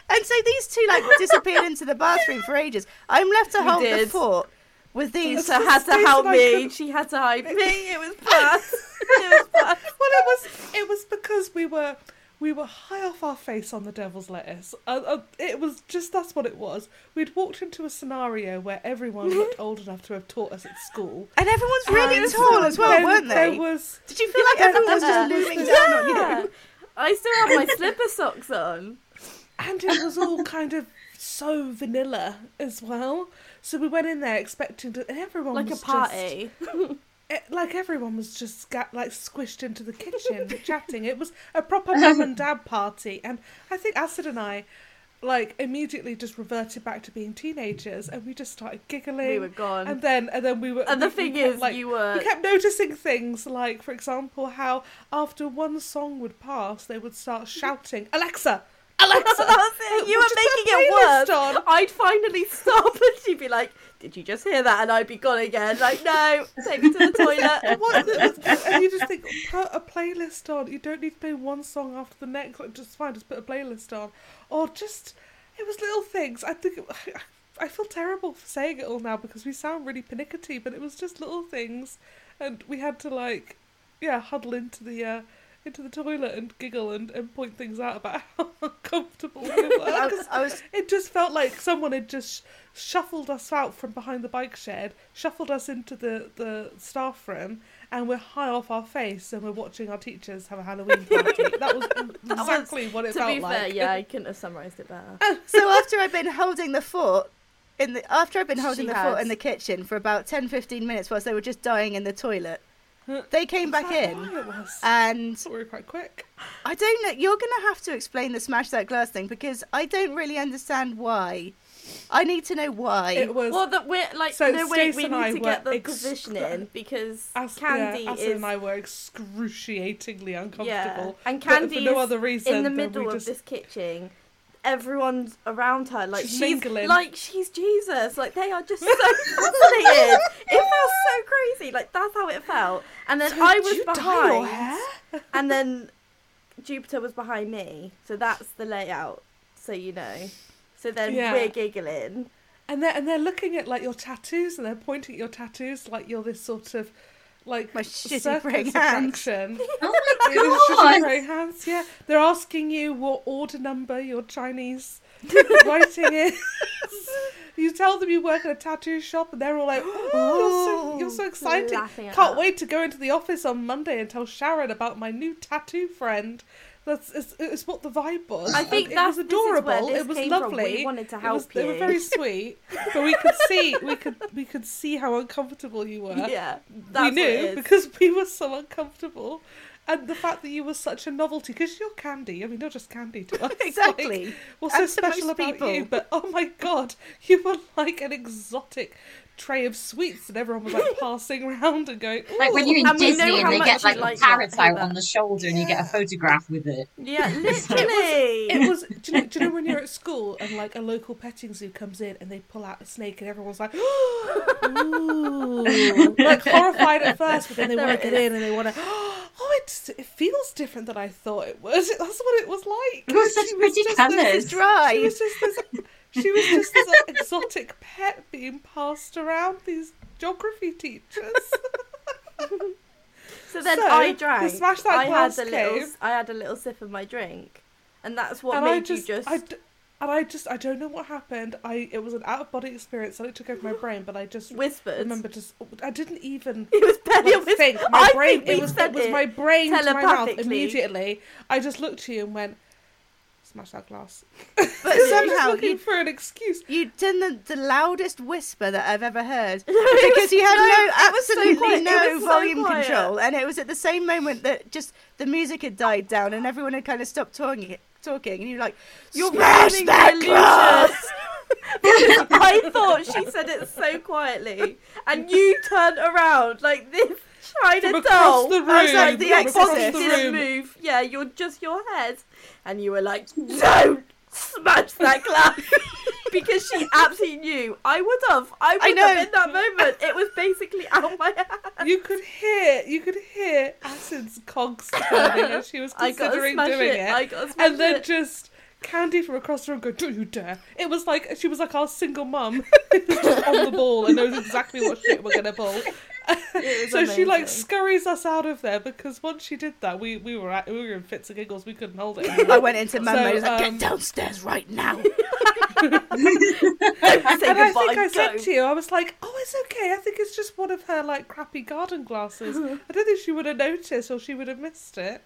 And so these two like disappeared into the bathroom for ages. I'm left to We hold the fort with these. Lisa had to help me. She had to hide me. It was bad. it was bad. Well, it was it was because we were we were high off our face on the devil's lettuce. Uh, uh, it was just that's what it was. We'd walked into a scenario where everyone looked old enough to have taught us at school. And everyone's really And tall as well, weren't they? There was Did you feel like everyone was just looming down on you? I still have my slipper socks on. and it was all kind of so vanilla as well. So we went in there expecting to, and everyone Like a party. Just, it, like everyone was just got, like squished into the kitchen chatting. It was a proper mum and dad party, and I think Acid and I. Like immediately just reverted back to being teenagers, and we just started giggling. We were gone. and then and then we were. And the we- we thing kept, is, like, you were we kept noticing things like, for example, how after one song would pass, they would start shouting, "Alexa, Alexa!" You were making it worse. on. I'd finally stop and she'd be like, Did you just hear that? And I'd be gone again. Like, no, take me to the toilet. What? and you just think, put a playlist on. You don't need to play one song after the next. Like, just fine, just put a playlist on. Or just, it was little things. I think, it, I feel terrible for saying it all now because we sound really pernickety, but it was just little things. And we had to, like, yeah, huddle into the, uh, into the toilet and giggle and, and point things out about how uncomfortable we were. I, 'Cause I was it just felt like someone had just shuffled us out from behind the bike shed, shuffled us into the, the staff room, and we're high off our face and we're watching our teachers have a Halloween party. that was exactly what it to felt be like. fair, yeah, I couldn't have summarised it better. so after I'd been holding the fort in the after I'd been holding She the fort in the kitchen for about 10 15 minutes whilst they were just dying in the toilet. They came back that in why it was? and I thought we were quite quick. I don't know you're going to have to explain the smash that glass thing because I don't really understand why. I need to know why. It was Well, that we're like, So no, wait, we and I need to get the excru- positioning uh, because as, Candy yeah, Asa is and I were excruciatingly uncomfortable. Yeah, and but for no other reason in the middle of just this kitchen. Everyone's around her, like She's like she's Jesus. Like they are just so fascinated. It felt so crazy. Like that's how it felt. And then So I was you dye your behind, and then Jupiter was behind me. So that's the layout. So you know. So then Yeah. we're giggling. And they're and they're looking at like your tattoos and they're pointing at your tattoos like you're this sort of like My shitty circus praying hands. attraction. Oh my Your shitty god! hands, yeah. They're asking you what order number your Chinese writing is. You tell them you work at a tattoo shop and they're all like, oh, you're so, you're so excited. Can't her. wait to go into the office on Monday and tell Sharon about my new tattoo friend. That's it's, it's what the vibe was. I think And it that's- was this is where adorable. It was came from. lovely. We wanted to It was- help They were very sweet, but we could see we could we could see how uncomfortable you were. Yeah, we that's what it knew because we were so uncomfortable. And the fact that you were such a novelty, because you're candy. I mean, you're just candy to us. Exactly. Like, what's so And to special about people. you? But oh my god, you were like an exotic tray of sweets, and everyone was like passing around and going. Like when you're in And Disney and they get like like a that, parasite Ava. on the shoulder and you get a photograph with it. Yeah, literally. It was. Do you, know, do you know when you're at school and like a local petting zoo comes in and they pull out a snake and everyone's like, ooh, like horrified at first, but then they want to get in and they want to. Oh, it it feels different than I thought it was. That's what it was like. It was such pretty colours. It's dry. She was just this. She was just this exotic pet being passed around these geography teachers. So then So, I the drank. Smash That I had a little. I had a little sip of my drink, and that's what and made I just, you just. I d- and I just, I don't know what happened. I, it was an out of body experience, and it took over my brain. But I just whispered. remember, just, I didn't even It was barely a whisper. think. My I brain, think it was, it was my brain to my mouth immediately. I just looked to you and went, smash that glass. But somehow looking you for an excuse. You'd done the, the loudest whisper that I've ever heard. Because you had no, it so absolutely no was so volume control, and it was at the same moment that just the music had died down and everyone had kind of stopped talking, talking, and you're like, You're smash that glass. I thought she said it so quietly, and you turned around like this From doll. across the I was like the Exorcist. the didn't room. move. Yeah, you're just your head, and you were like, "Don't smash that glass," because she absolutely knew. I would have. I would I know. have in that moment. It was basically out of my hand. You could hear, you could hear Acid's cogs turning as she was considering doing it. it, I gotta smash and then it. just Candy from across the room go, "Don't you dare!" It was like she was like our single mum, on the ball and knows exactly what shit we're gonna pull. So she like scurries us out of there because once she did that, we we were at, we were in fits and giggles. We couldn't hold it. I went into mum So, mode. Like, um, get downstairs right now. And I think I said go. to you, I was like, "Oh, it's okay. I think it's just one of her like crappy garden glasses. I don't think she would have noticed or she would have missed it."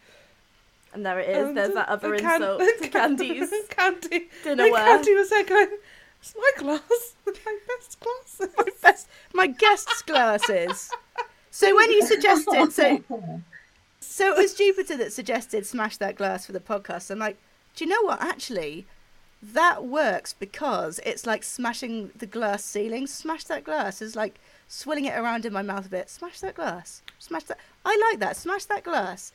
And there it is. And, There's that other Can- insult to Candy's Candy. dinner And wear. Candy was there going, "It's my glass, my best glasses." my best, my guest's glasses. So when you suggested, so so it was Jupiter that suggested smash that glass for the podcast. I'm like, do you know what? Actually, that works because it's like smashing the glass ceiling. Smash that glass is like swilling it around in my mouth a bit. Smash that glass. Smash that. I like that. Smash that glass.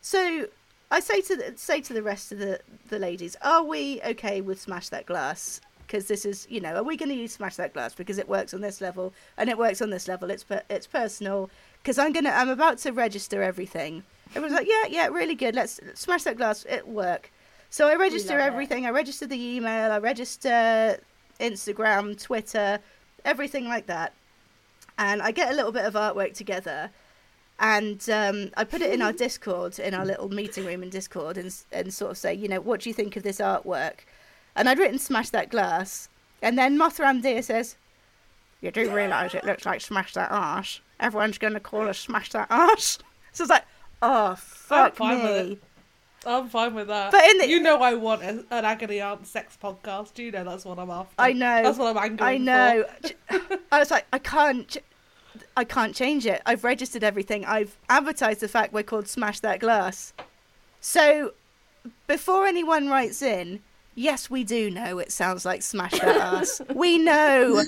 So I say to the, say to the rest of the the ladies, are we okay with smash that glass? Because this is, you know, are we going to use smash that glass because it works on this level and it works on this level? It's per, it's personal. Because I'm gonna, I'm about to register everything. Everyone's like, yeah, yeah, really good. Let's smash that glass. It work. So I register love it. everything. I register the email. I register Instagram, Twitter, everything like that. And I get a little bit of artwork together and um, I put it in our Discord, in our little meeting room in Discord, and and sort of say, you know, what do you think of this artwork? And I'd written "Smash That Glass," and then Mothram Deer says, "You do realise it looks like Smash That Arse? Everyone's going to call us Smash That Arse." So it's like, oh fuck fine with me. I'm fine with that. But in the- you know, I want a, an agony aunt sex podcast. You know, that's what I'm after. I know. That's what I'm angry I know. I was like, I can't. I can't change it. I've registered everything. I've advertised the fact we're called Smash That Glass. So, before anyone writes in, yes, we do know it sounds like Smash That Ass. we know.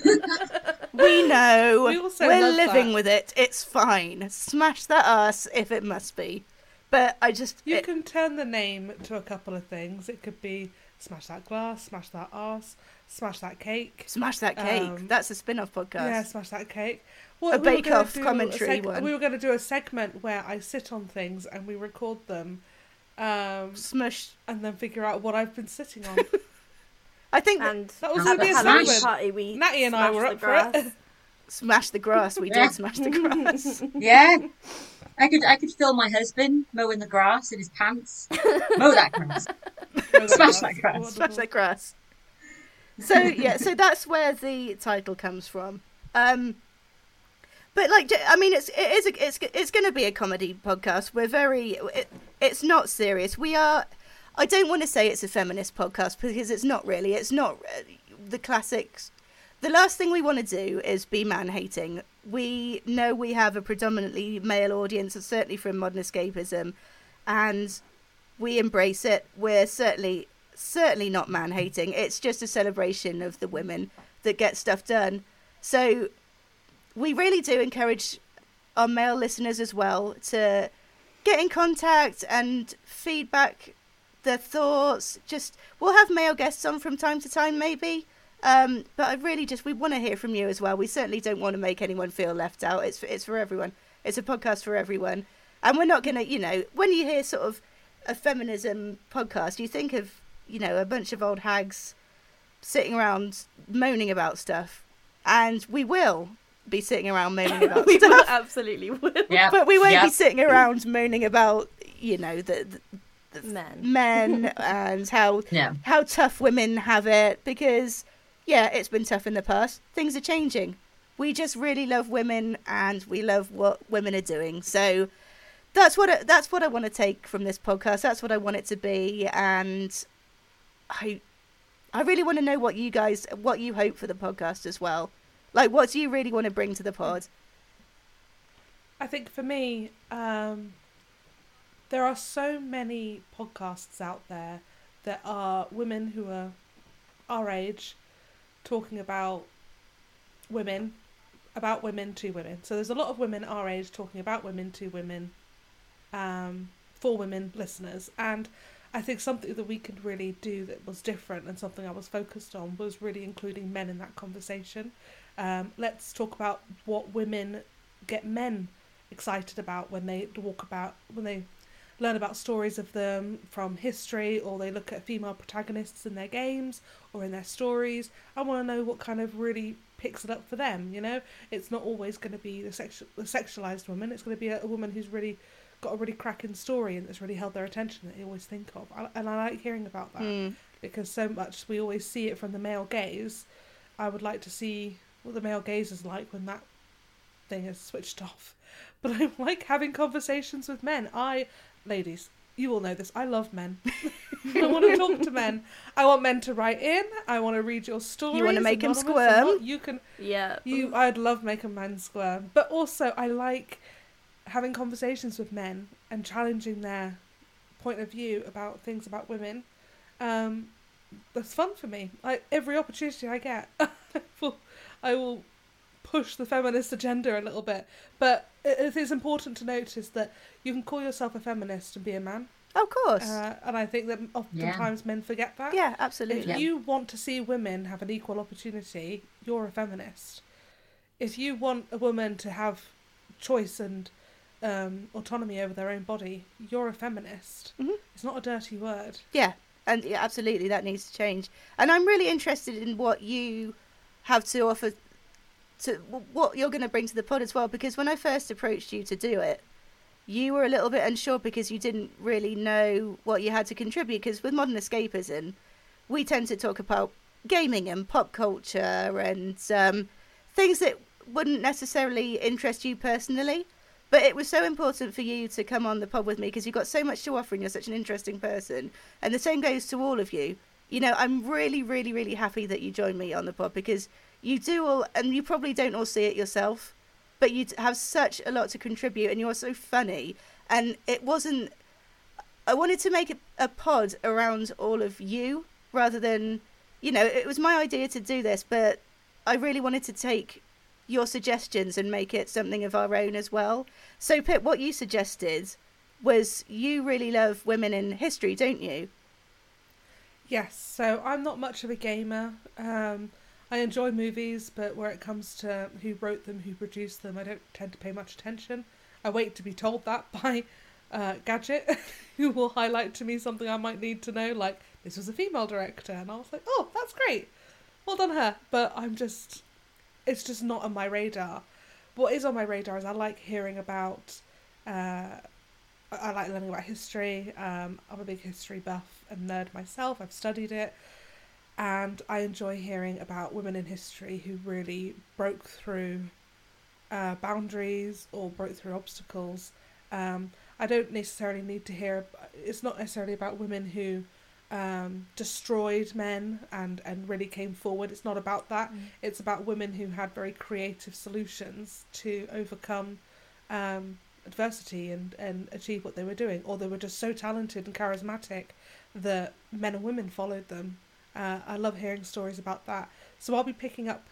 We know. We love living that. with it. It's fine. Smash that ass if it must be. But I just. You it- can turn the name to a couple of things. It could be smash that glass, smash that ass, smash that cake. Smash that cake. Um, That's a spin off podcast. Yeah, smash that cake. A bake off commentary one. We were going to do a segment where I sit on things and we record them, um, Smush. and then figure out what I've been sitting on. I think that And That was gonna the be a Halloween party, we Natty and I were the up for it. smash the grass. We Yeah. did smash the grass. Yeah. I could I could film my husband mowing the grass in his pants. Mow that grass. Smash that grass. smash that grass. So yeah, so that's where the title comes from. Um, but like, I mean, it's it is a, it's it's going to be a comedy podcast. We're very it, it's not serious. We are. I don't want to say it's a feminist podcast because it's not really. It's not uh, the classics. The last thing we want to do is be man hating. We know we have a predominantly male audience, certainly from modern escapism, and we embrace it. We're certainly certainly not man hating. It's just a celebration of the women that get stuff done. So we really do encourage our male listeners as well to get in contact and feedback their thoughts. Just we'll have male guests on from time to time, maybe. Um, but I really just we want to hear from you as well. We certainly don't want to make anyone feel left out. It's it's for everyone. It's a podcast for everyone, and we're not gonna, you know, when you hear sort of a feminism podcast, you think of you know a bunch of old hags sitting around moaning about stuff, and we will be sitting around moaning about we stuff will absolutely will. Yeah. but we won't yeah. be sitting around moaning about you know the, the Men. men and how Yeah. how tough women have it because yeah it's been tough in the past things are changing we just really love women and we love what women are doing so that's what I, that's what I want to take from this podcast that's what I want it to be and I I really want to know what you guys what you hope for the podcast as well like what do you really want to bring to the pod I think for me, um, there are so many podcasts out there that are women who are our age talking about women, about women to women. So there's a lot of women our age talking about women to women, um, for women listeners. And I think something that we could really do that was different and something I was focused on was really including men in that conversation. Um, let's talk about what women get men excited about when they walk about when they learn about stories of them from history or they look at female protagonists in their games or in their stories. I want to know what kind of really picks it up for them, you know? It's not always going to be the, sexu- the sexualized woman, it's going to be a, a woman who's really got a really cracking story and that's really held their attention that they always think of. I, and I like hearing about that Mm. because so much we always see it from the male gaze. I would like to see what the male gaze is like when that thing is switched off. But I like having conversations with men. I, ladies, you all know this. I love men. I want to talk to men. I want men to write in. I want to read your stories. You wanna make anonymous or squirm. You can Yeah. you, I'd love making men squirm, but also I like having conversations with men and challenging their point of view about things about women. Um, that's fun for me. Like every opportunity I get, I will, I will push the feminist agenda a little bit. But it, it is important to notice that you can call yourself a feminist and be a man, Of course. uh, and I think that oftentimes men forget that. yeah, absolutely. If absolutely. you want to see women have an equal opportunity, you're a feminist. If you want a woman to have choice and um, autonomy over their own body, you're a feminist. Mhm. It's not a dirty word. Yeah, and yeah, absolutely, that needs to change. And I'm really interested in what you have to offer, to what you're going to bring to the pod as well. Because when I first approached you to do it, you were a little bit unsure because you didn't really know what you had to contribute. Because with modern escapism, we tend to talk about gaming and pop culture and um, things that wouldn't necessarily interest you personally. But it was so important for you to come on the pod with me because you've got so much to offer and you're such an interesting person. And the same goes to all of you. You know, I'm really, really, really happy that you joined me on the pod because you do all, and you probably don't all see it yourself, but you have such a lot to contribute and you're so funny. And it wasn't, I wanted to make a, a pod around all of you rather than, you know, it was my idea to do this, but I really wanted to take your suggestions and make it something of our own as well. So, Pip, what you suggested was you really love women in history, don't you? Yes, so I'm not much of a gamer. Um, I enjoy movies, but where it comes to who wrote them, who produced them, I don't tend to pay much attention. I wait to be told that by uh, Gadget, who will highlight to me something I might need to know, like this was a female director, and I was like, oh, that's great, well done her. But I'm just, it's just not on my radar. What is on my radar is I like hearing about. Uh, I like learning about history. Um, I'm a big history buff and nerd myself. I've studied it, and I enjoy hearing about women in history who really broke through uh, boundaries or broke through obstacles. Um, I don't necessarily need to hear. It's not necessarily about women who um, destroyed men and and really came forward. It's not about that. It's about women who had very creative solutions to overcome um, adversity and, and achieve what they were doing, or they were just so talented and charismatic that men and women followed them. Uh, I love hearing stories about that. So I'll be picking up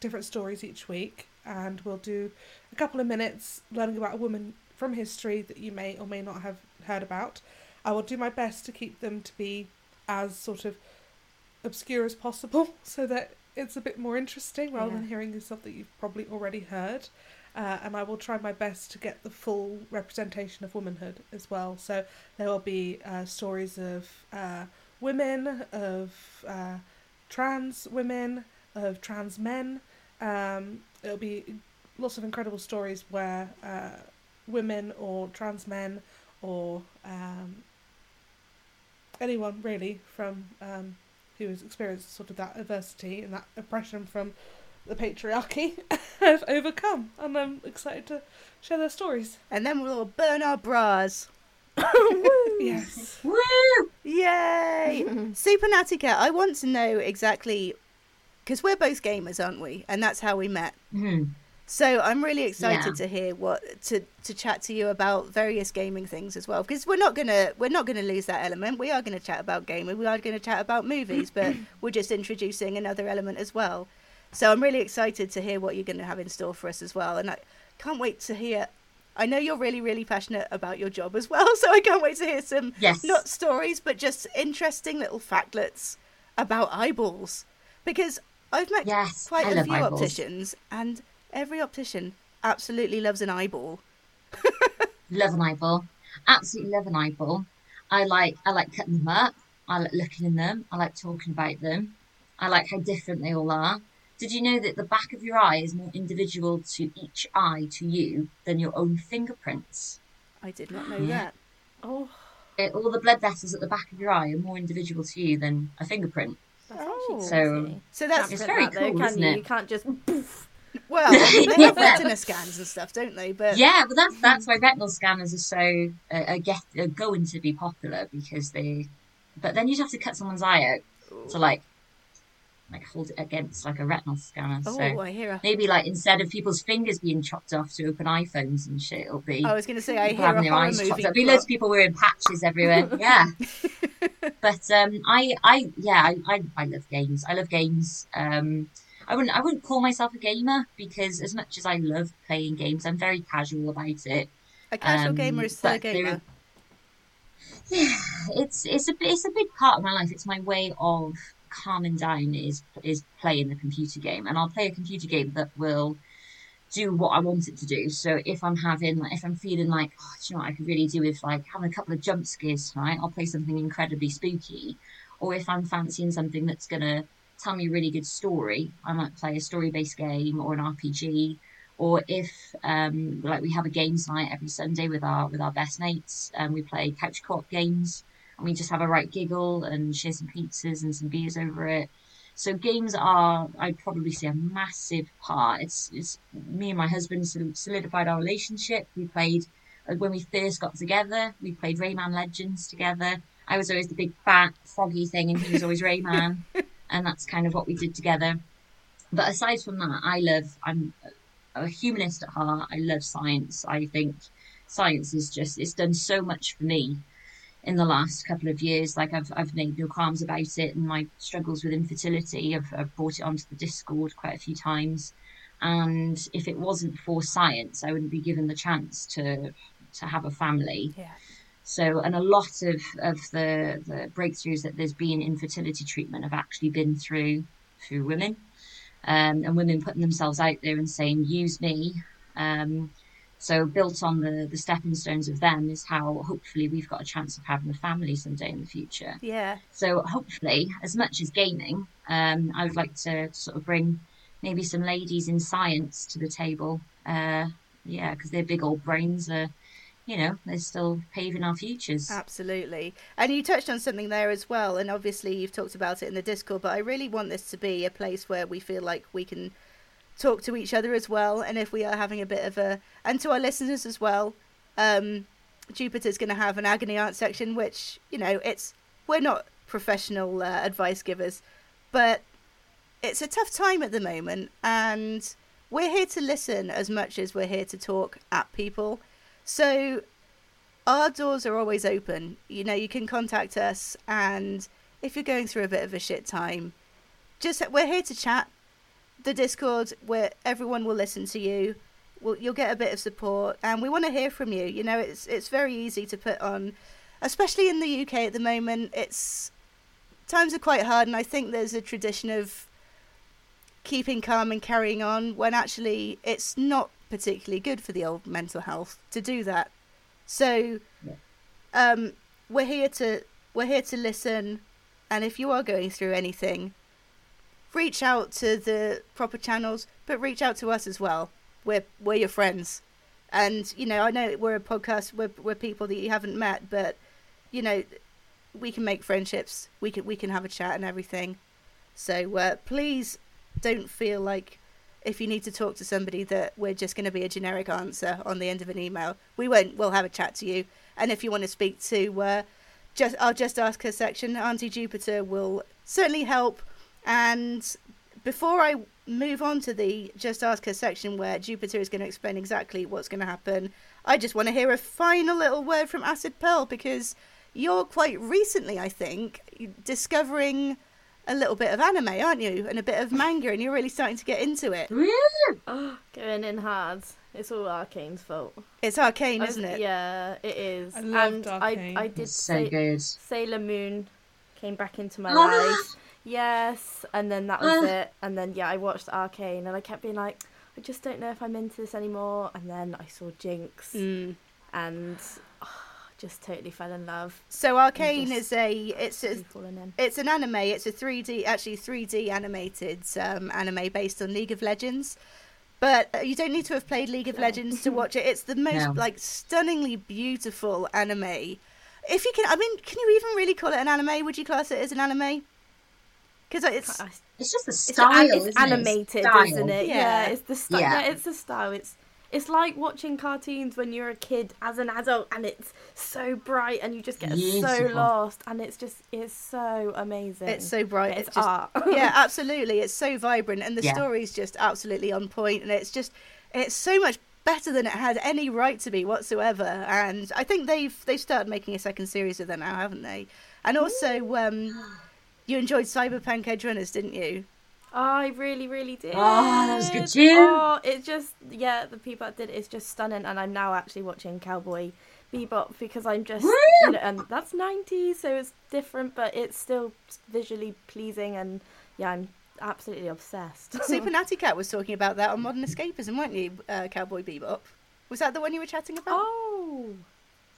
different stories each week, and we'll do a couple of minutes learning about a woman from history that you may or may not have heard about. I will do my best to keep them to be as sort of obscure as possible so that it's a bit more interesting rather Yeah. than hearing stuff that you've probably already heard. Uh, and I will try my best to get the full representation of womanhood as well. So there will be uh, stories of uh, women, of uh, trans women, of trans men. Um, it'll be lots of incredible stories where uh, women or trans men or um, anyone really from um, who has experienced sort of that adversity and that oppression from the patriarchy have overcome. And I'm excited to share their stories. And then we'll all burn our bras. Yes. Woo! Yay! Super Natty Cat, I want to know exactly because we're both gamers, aren't we? And that's how we met. Hmm. So I'm really excited Yeah. to hear what to to chat to you about various gaming things as well because we're not gonna we're not gonna lose that element. We are gonna chat about gaming. We are gonna chat about movies, but we're just introducing another element as well. So I'm really excited to hear what you're gonna have in store for us as well, and I can't wait to hear. I know you're really really passionate about your job as well, so I can't wait to hear some Yes. not stories but just interesting little factlets about eyeballs because I've met Yes, quite I a few eyeballs. opticians, and every optician absolutely loves an eyeball. Love an eyeball. Absolutely love an eyeball. I like I like cutting them up. I like looking in them. I like talking about them. I like how different they all are. Did you know that the back of your eye is more individual to each eye to you than your own fingerprints? I did not know Yeah. that. Oh, It, all the blood vessels at the back of your eye are more individual to you than a fingerprint. that's Oh. actually So- So that's It's very print that, though, cool, can isn't you? it? You can't just poof. well, they have Yeah. retina scans and stuff, don't they? But Yeah, but that's that's why retinal scanners are so uh, are get are going to be popular because they. But then you'd have to cut someone's eye out to like, like hold it against like a retinal scanner. oh, so I hear. A, maybe like instead of people's fingers being chopped off to open iPhones and shit, it'll be I was going to say I hear a having their horror eyes chopped off. There'll be loads of people wearing patches everywhere. yeah. but um, I, I, yeah, I, I, I love games. I love games. Um, I wouldn't, I wouldn't call myself a gamer because as much as I love playing games, I'm very casual about it. A casual um, gamer is still a gamer. It's, it's a, it's a big part of my life. It's my way of calming down is is playing the computer game, and I'll play a computer game that will do what I want it to do. So if I'm having, if I'm feeling like, oh, do you know what I could really do with like having a couple of jump scares tonight, I'll play something incredibly spooky. Or if I'm fancying something that's gonna tell me a really good story, I might play a story-based game or an RPG. Or if um, like we have a games night every Sunday with our with our best mates, and we play couch co-op games, and we just have a right giggle and share some pizzas and some beers over it. So games are, I'd probably say, a massive part. It's, it's me and my husband solidified our relationship. We played when we first got together. We played Rayman Legends together. I was always the big fat froggy thing, and he was always Rayman, and that's kind of what we did together. But aside from that, I love. I'm a humanist at heart. I love science. I think science is just it's done so much for me in the last couple of years. Like I've I've made no qualms about it, and my struggles with infertility, I've, I've brought it onto the Discord quite a few times. And if it wasn't for science, I wouldn't be given the chance to to have a family. Yeah. So, and a lot of, of the, the breakthroughs that there's been in fertility treatment have actually been through through women, um, and women putting themselves out there and saying, "Use me." Um, so, built on the the stepping stones of them is how hopefully we've got a chance of having a family someday in the future. Yeah. So, hopefully, as much as gaming, um, I would like to sort of bring maybe some ladies in science to the table. Uh, yeah, because their big old brains are, you know, they're still paving our futures. Absolutely. And you touched on something there as well. And obviously, you've talked about it in the Discord, but I really want this to be a place where we feel like we can talk to each other as well. And if we are having a bit of a. And to our listeners as well, um, Jupiter's going to have an agony aunt section, which, you know, it's. We're not professional uh, advice givers, but it's a tough time at the moment. And we're here to listen as much as we're here to talk at people. So our doors are always open. You know, you can contact us, and if you're going through a bit of a shit time, just we're here to chat. The Discord, where everyone will listen to you, will you'll get a bit of support, and we want to hear from you. You know, it's it's very easy to put on, especially in the UK at the moment. It's times are quite hard, and I think there's a tradition of keeping calm and carrying on when actually it's not particularly good for the old mental health to do that. So, Yeah. um, we're here to we're here to listen, and if you are going through anything, reach out to the proper channels, but reach out to us as well. We're we're your friends, and you know I know we're a podcast. We're we're people that you haven't met, but you know we can make friendships. We can we can have a chat and everything. So uh, please don't feel like if you need to talk to somebody that we're just going to be a generic answer on the end of an email. We won't. We'll have a chat to you. And if you want to speak to uh, just our just ask her section, Auntie Jupiter will certainly help and before I move on to the Just Ask Her section where Jupiter is going to explain exactly what's going to happen, I just want to hear a final little word from Acid Pearl because you're quite recently, I think, discovering a little bit of anime, aren't you? And a bit of manga, and you're really starting to get into it. Oh, going in hard. It's all Arcane's fault. It's arcane, I- isn't it? Yeah, it is. I loved and Arcane. I, I did so say, good. Sailor Moon came back into my Ah. life. Yes, and then that was Ah. it. And then yeah, I watched Arcane, and I kept being like, I just don't know if I'm into this anymore. And then I saw Jinx, Mm. and oh, just totally fell in love. So arcane is a it's a Really in. it's an anime. It's a 3D, actually 3D animated um, anime based on League of Legends. But uh, you don't need to have played League of No. Legends to watch it. It's the most No. like stunningly beautiful anime. If you can, I mean, can you even really call it an anime? Would you class it as an anime? Because it's It's just the It's, style, an- it's isn't it? animated, Style. isn't it? Yeah. Yeah, it's the style. Yeah. Yeah. it's the style. It's it's like watching cartoons when you're a kid as an adult, and it's so bright, and you just get so lost, and it's just it's so amazing. it's so bright. it's It's just art. yeah, absolutely. It's so vibrant, and the Yeah. story's just absolutely on point, and it's just it's so much better than it had any right to be whatsoever. And I think they've they've started making a second series of that now, haven't they? And also, um, you enjoyed Cyberpunk Edgerunners, didn't you? I really, really did. Oh, that was good too. Oh, it just yeah, the people that did it is just stunning, and I'm now actually watching Cowboy Bebop because I'm just you know, and that's 90s, so it's different, but it's still visually pleasing, and yeah, I'm absolutely obsessed. Super Natty Cat was talking about that on Modern Escapism, weren't you, uh, Cowboy Bebop? Was that the one you were chatting about? oh,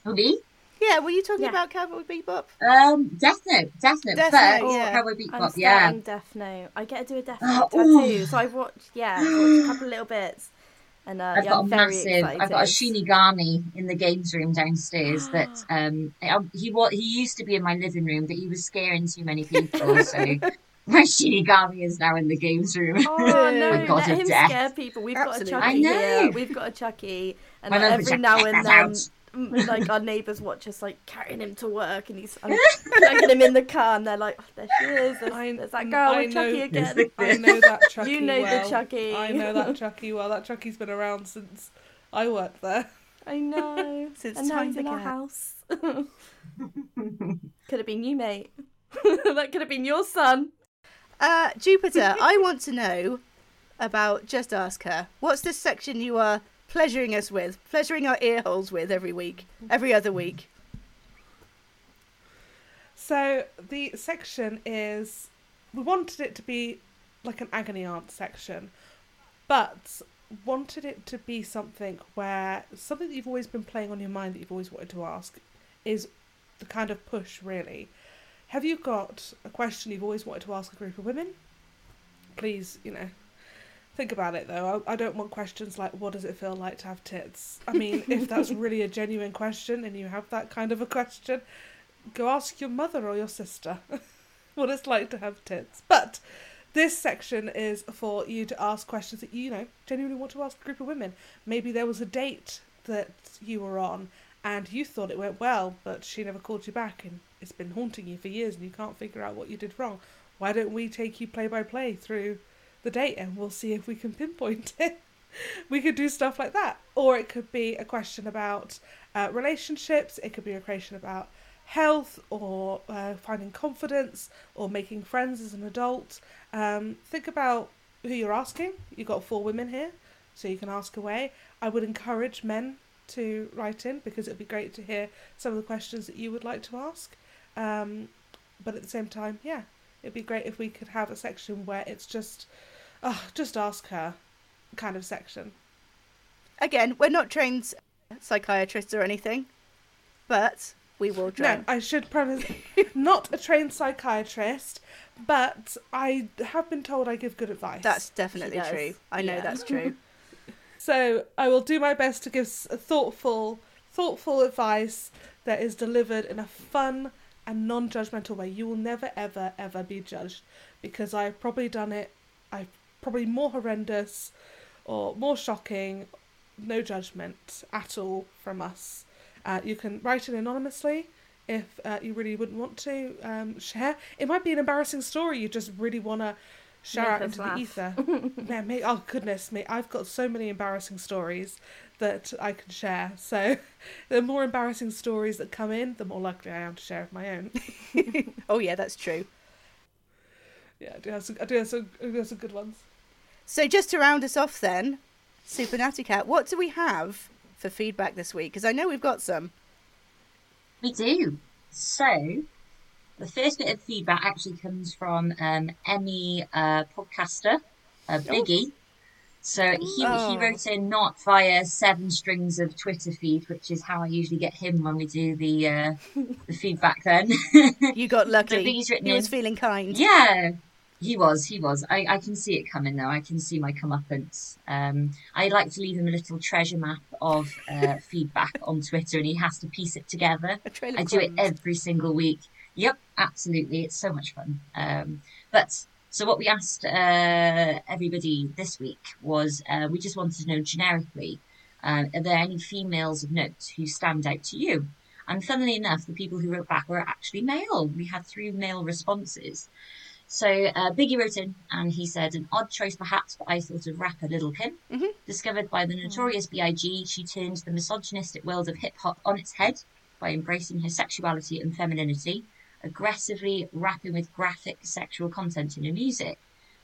Oh, me? Yeah, were you talking Yeah. about Cowboy Bebop? Um, Death Note, Death Note, Death but Note, yeah. Cowboy I'm Bebop, starting yeah. Death Note. I get to do a Death Oh, Note ooh. tattoo, so I've watched yeah, I've watched a couple little bits, and uh, I've yeah, got a I'm very massive. I've got a excited. Shinigami in the games room downstairs. that um, he was he used to be in my living room, but he was scaring too many people, so my Shinigami is now in the games room. Oh no! The god let of him death. scare people. We've Absolutely. got a Chucky know. here. We've got a Chucky, and My like, every now and then, us mm, like our neighbours watch us like carrying him to work, and he's I'm dragging him in the car, and they're like, oh, "There she is. There's, I- there's that girl I with Chucky know- again." I know that Chucky You know the. Chucky. I know that Chucky well. That Chucky's been around since I worked there. I know. Since and now time he's in our house. could have been you, mate. that could have been your son. Uh, Jupiter, I want to know about Just Ask Her. What's this section you are pleasuring us with, pleasuring our ear holes with every week, every other week? So the section is we wanted it to be like an agony aunt section, but wanted it to be something where something that you've always been playing on your mind that you've always wanted to ask is the kind of push really. Have you got a question you've always wanted to ask a group of women? Please, you know, think about it though. I, I don't want questions like, what does it feel like to have tits? I mean, if that's really a genuine question and you have that kind of a question, go ask your mother or your sister what it's like to have tits. But this section is for you to ask questions that you, you know genuinely want to ask a group of women. Maybe there was a date that you were on and you thought it went well, but she never called you back and it's been haunting you for years and you can't figure out what you did wrong. Why don't we take you play by play through the date and we'll see if we can pinpoint it? we could do stuff like that. Or it could be a question about uh, relationships, it could be a question about health or uh, finding confidence or making friends as an adult. Um, think about who you're asking. You've got four women here, so you can ask away. I would encourage men to write in because it would be great to hear some of the questions that you would like to ask. Um, but at the same time, yeah, it'd be great if we could have a section where it's just, oh, just ask her kind of section. Again, we're not trained psychiatrists or anything, but we will No. I should premise not a trained psychiatrist, but I have been told I give good advice. That's definitely true. I know that's true. So I will do my best to give s- a thoughtful, thoughtful advice that is delivered in a fun and non-judgmental way. You will never, ever, ever be judged because I've probably done it. I've probably more horrendous or more shocking. No judgment at all from us. Uh, you can write it anonymously if uh, you really wouldn't want to um, share. It might be an embarrassing story you just really want to share Make out into laugh. the ether. yeah, me. Oh goodness me, I've got so many embarrassing stories that I can share. So, the more embarrassing stories that come in, the more likely I am to share of my own. Oh yeah, that's true. yeah, I do have some. I do have some, I do have some good ones. So just to round us off, then, Super Natty Cat, what do we have for feedback this week? Because I know we've got some. We do. So, the first bit of feedback actually comes from um, Emmy uh, podcaster, uh, Biggie. So he, Oh. he wrote in not via seven strings of Twitter feed, which is how I usually get him when we do the uh, the feedback. Then, You got lucky. Biggie's written he was feeling kind. yeah, he was, he was. I, I can see it coming though. I can see my comeuppance. Um, I like to leave him a little treasure map of uh, feedback on Twitter, and he has to piece it together. A trail of I do it every single week. Yep, absolutely. It's so much fun. Um, but so what we asked uh, everybody this week was uh, we just wanted to know generically, uh, are there any females of note who stand out to you? And funnily enough, the people who wrote back were actually male. We had three male responses. So uh, Biggie wrote in and he said, an odd choice perhaps, but I thought of rapper Little Kim. Mhm. Discovered by the notorious B.I.G., she turned the misogynistic world of hip hop on its head by embracing her sexuality and femininity, aggressively rapping with graphic sexual content in her music.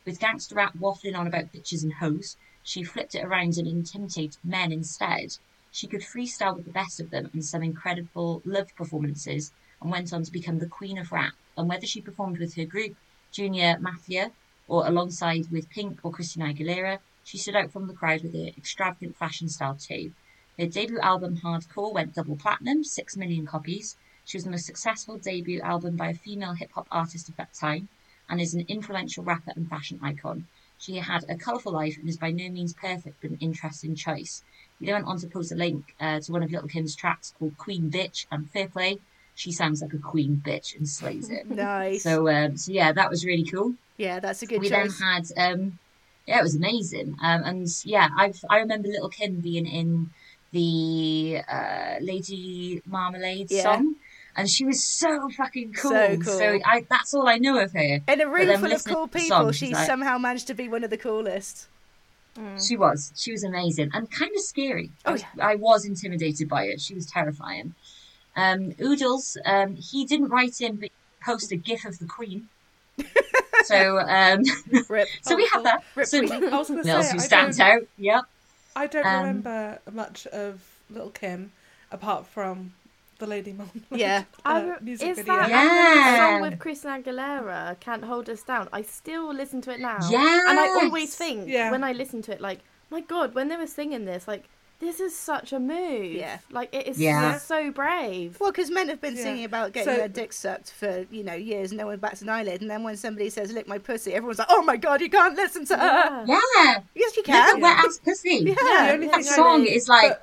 With gangster rap waffling on about bitches and hoes, she flipped it around and intimidated men instead. She could freestyle with the best of them in some incredible love performances and went on to become the queen of rap. And whether she performed with her group, Junior Mafia, or alongside with Pink or Christina Aguilera, she stood out from the crowd with her extravagant fashion style too. Her debut album, Hardcore, went double platinum, 6 million copies. She was the most successful debut album by a female hip hop artist of that time and is an influential rapper and fashion icon. She had a colourful life and is by no means perfect, but an interesting choice. We then went on to post a link uh, to one of Little Kim's tracks called Queen Bitch and Fair Play. She sounds like a queen bitch and slays it. Nice. So, um, so yeah, that was really cool yeah, that's a good we choice. then had um yeah it was amazing um and yeah i've i remember little kim being in the uh lady marmalade Yeah. song and she was so fucking cool So cool. i that's all i know of her In a room full of cool people, song, she like- somehow managed to be one of the coolest. she was she was amazing and kind of scary I, Oh, was, I was intimidated by her she was terrifying um oodles um he didn't write in but he posted a gif of the queen so um so we have that Rip so Queenie. I was going to say, who I stands don't, out yep I don't Um, remember much of Little Kim apart from the Lady Marmalade Yeah. Uh, music is video. that Yeah. and song with Christina Aguilera, "Can't Hold Us Down"? I still listen to it now, Yeah, and I always think Yeah. when I listen to it, like, my God, when they were singing this, like, this is such a move. Yeah. like it is Yeah. so brave. Well, because men have been Yeah. singing about getting So- their dick sucked for you know years, and no one bats an eyelid, and then when somebody says "lick my pussy," everyone's like, "Oh my god, you can't listen to her." Yeah. yeah Yes, you Look at can. wet ass pussy. Yeah. The only Yeah. That thing I song know- is like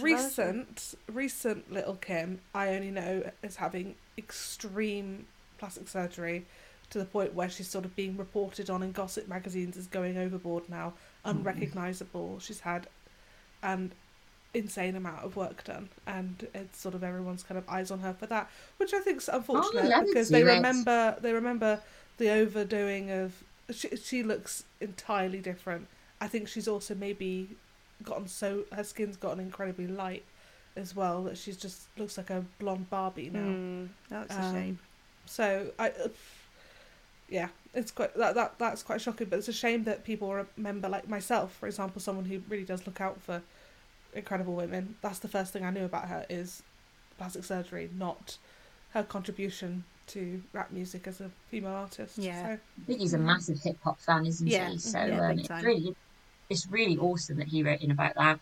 recent, recent Little Kim, I only know is having extreme plastic surgery to the point where she's sort of being reported on in gossip magazines as going overboard now, hmm. unrecognizable. She's had an insane amount of work done, and it's sort of everyone's kind of eyes on her for that, which I think is unfortunate love to because see they it. remember they remember the overdoing of. She, she looks entirely different. I think she's also maybe gotten so her skin's gotten incredibly light as well that she's just looks like a blonde Barbie now. Mm, that's a Um, shame. So I, uh, yeah, it's quite that that that's quite shocking. But it's a shame that people remember, like myself, for example, someone who really does look out for incredible women. That's the first thing I knew about her is plastic surgery, not her contribution to rap music as a female artist. Yeah. So, he's a massive hip hop fan, isn't Yeah, he? So yeah, um, it's time. really it's really awesome that he wrote in about that.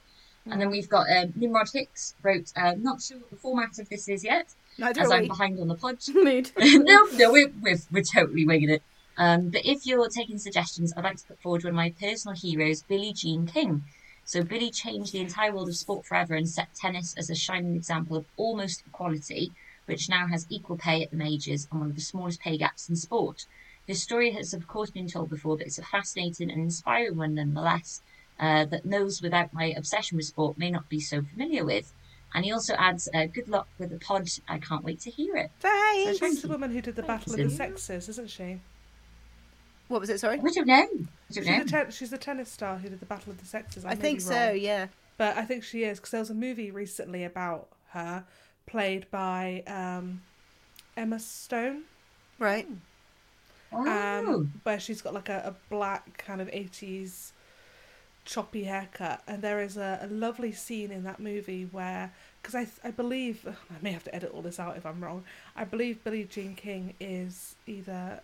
And then we've got um, Nimrod Hicks wrote, uh, not sure what the format of this is yet, Neither as I'm we. behind on the pod. Mood. no, no, we're, we're, we're totally winging it. Um, but if you're taking suggestions, I'd like to put forward one of my personal heroes, Billie Jean King. So Billie changed the entire world of sport forever and set tennis as a shining example of almost equality, which now has equal pay at the majors and one of the smallest pay gaps in sport. His story has of course been told before, but it's a fascinating and inspiring one nonetheless. Uh, that those without my obsession with sport may not be so familiar with. And he also adds, uh, "Good luck with the pod. I can't wait to hear it." Thanks. she's the woman who did the Thank Battle of the. Sexes, isn't she? What was it? Sorry. I don't know. I don't She's know. a, ten- she's a tennis star who did the Battle of the Sexes. I, I think so. wrong. Yeah. But I think she is because there was a movie recently about her, played by um, Emma Stone, Right. Oh, um, where she's got like a, a black kind of eighties choppy haircut, and there is a, a lovely scene in that movie where, because I I believe I may have to edit all this out if I'm wrong. I believe Billie Jean King is either,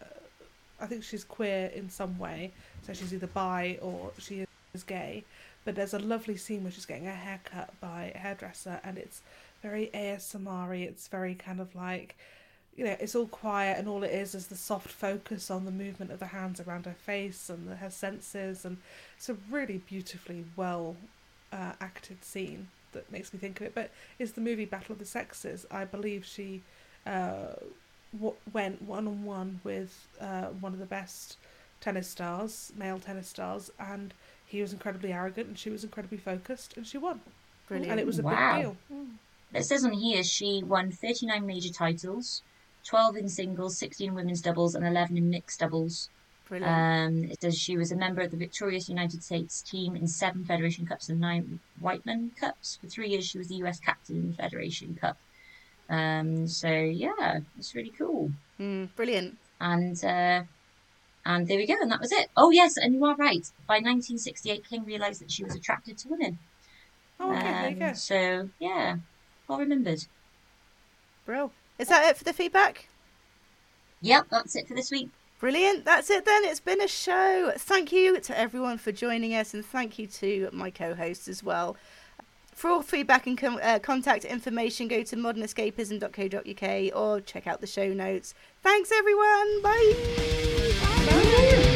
I think she's queer in some way, so she's either bi or she is gay. But there's a lovely scene where she's getting her hair cut by a hairdresser, and it's very ASMR. It's very kind of like, you know, it's all quiet, and all it is is the soft focus on the movement of the hands around her face and her senses, and it's a really beautifully well uh, acted scene that makes me think of it. But is the movie Battle of the Sexes? I believe she uh, w- went one on one with uh, one of the best tennis stars, male tennis stars, and he was incredibly arrogant and she was incredibly focused, and she won. Brilliant. And it was a Wow. big deal. It says on here she won 39 major titles, 12 in singles, 16 in women's doubles, and 11 in mixed doubles. Brilliant. Um, it says she was a member of the victorious United States team in seven Federation Cups and nine Wightman Cups. For three years, she was the US captain in the Federation Cup. Um, so yeah, it's really cool. Mm, brilliant. And uh, and there we go, and that was it. Oh yes, and you are right. By 1968, King realised that she was attracted to women. Oh, okay, there you Um, go. So yeah, well remembered. Bro. Is that it for the feedback? Yep, that's it for this week. Brilliant. That's it then. It's been a show. Thank you to everyone for joining us, and thank you to my co hosts as well. For all feedback and com- uh, contact information, go to modernescapism.co.uk or check out the show notes. Thanks, everyone. Bye. Bye.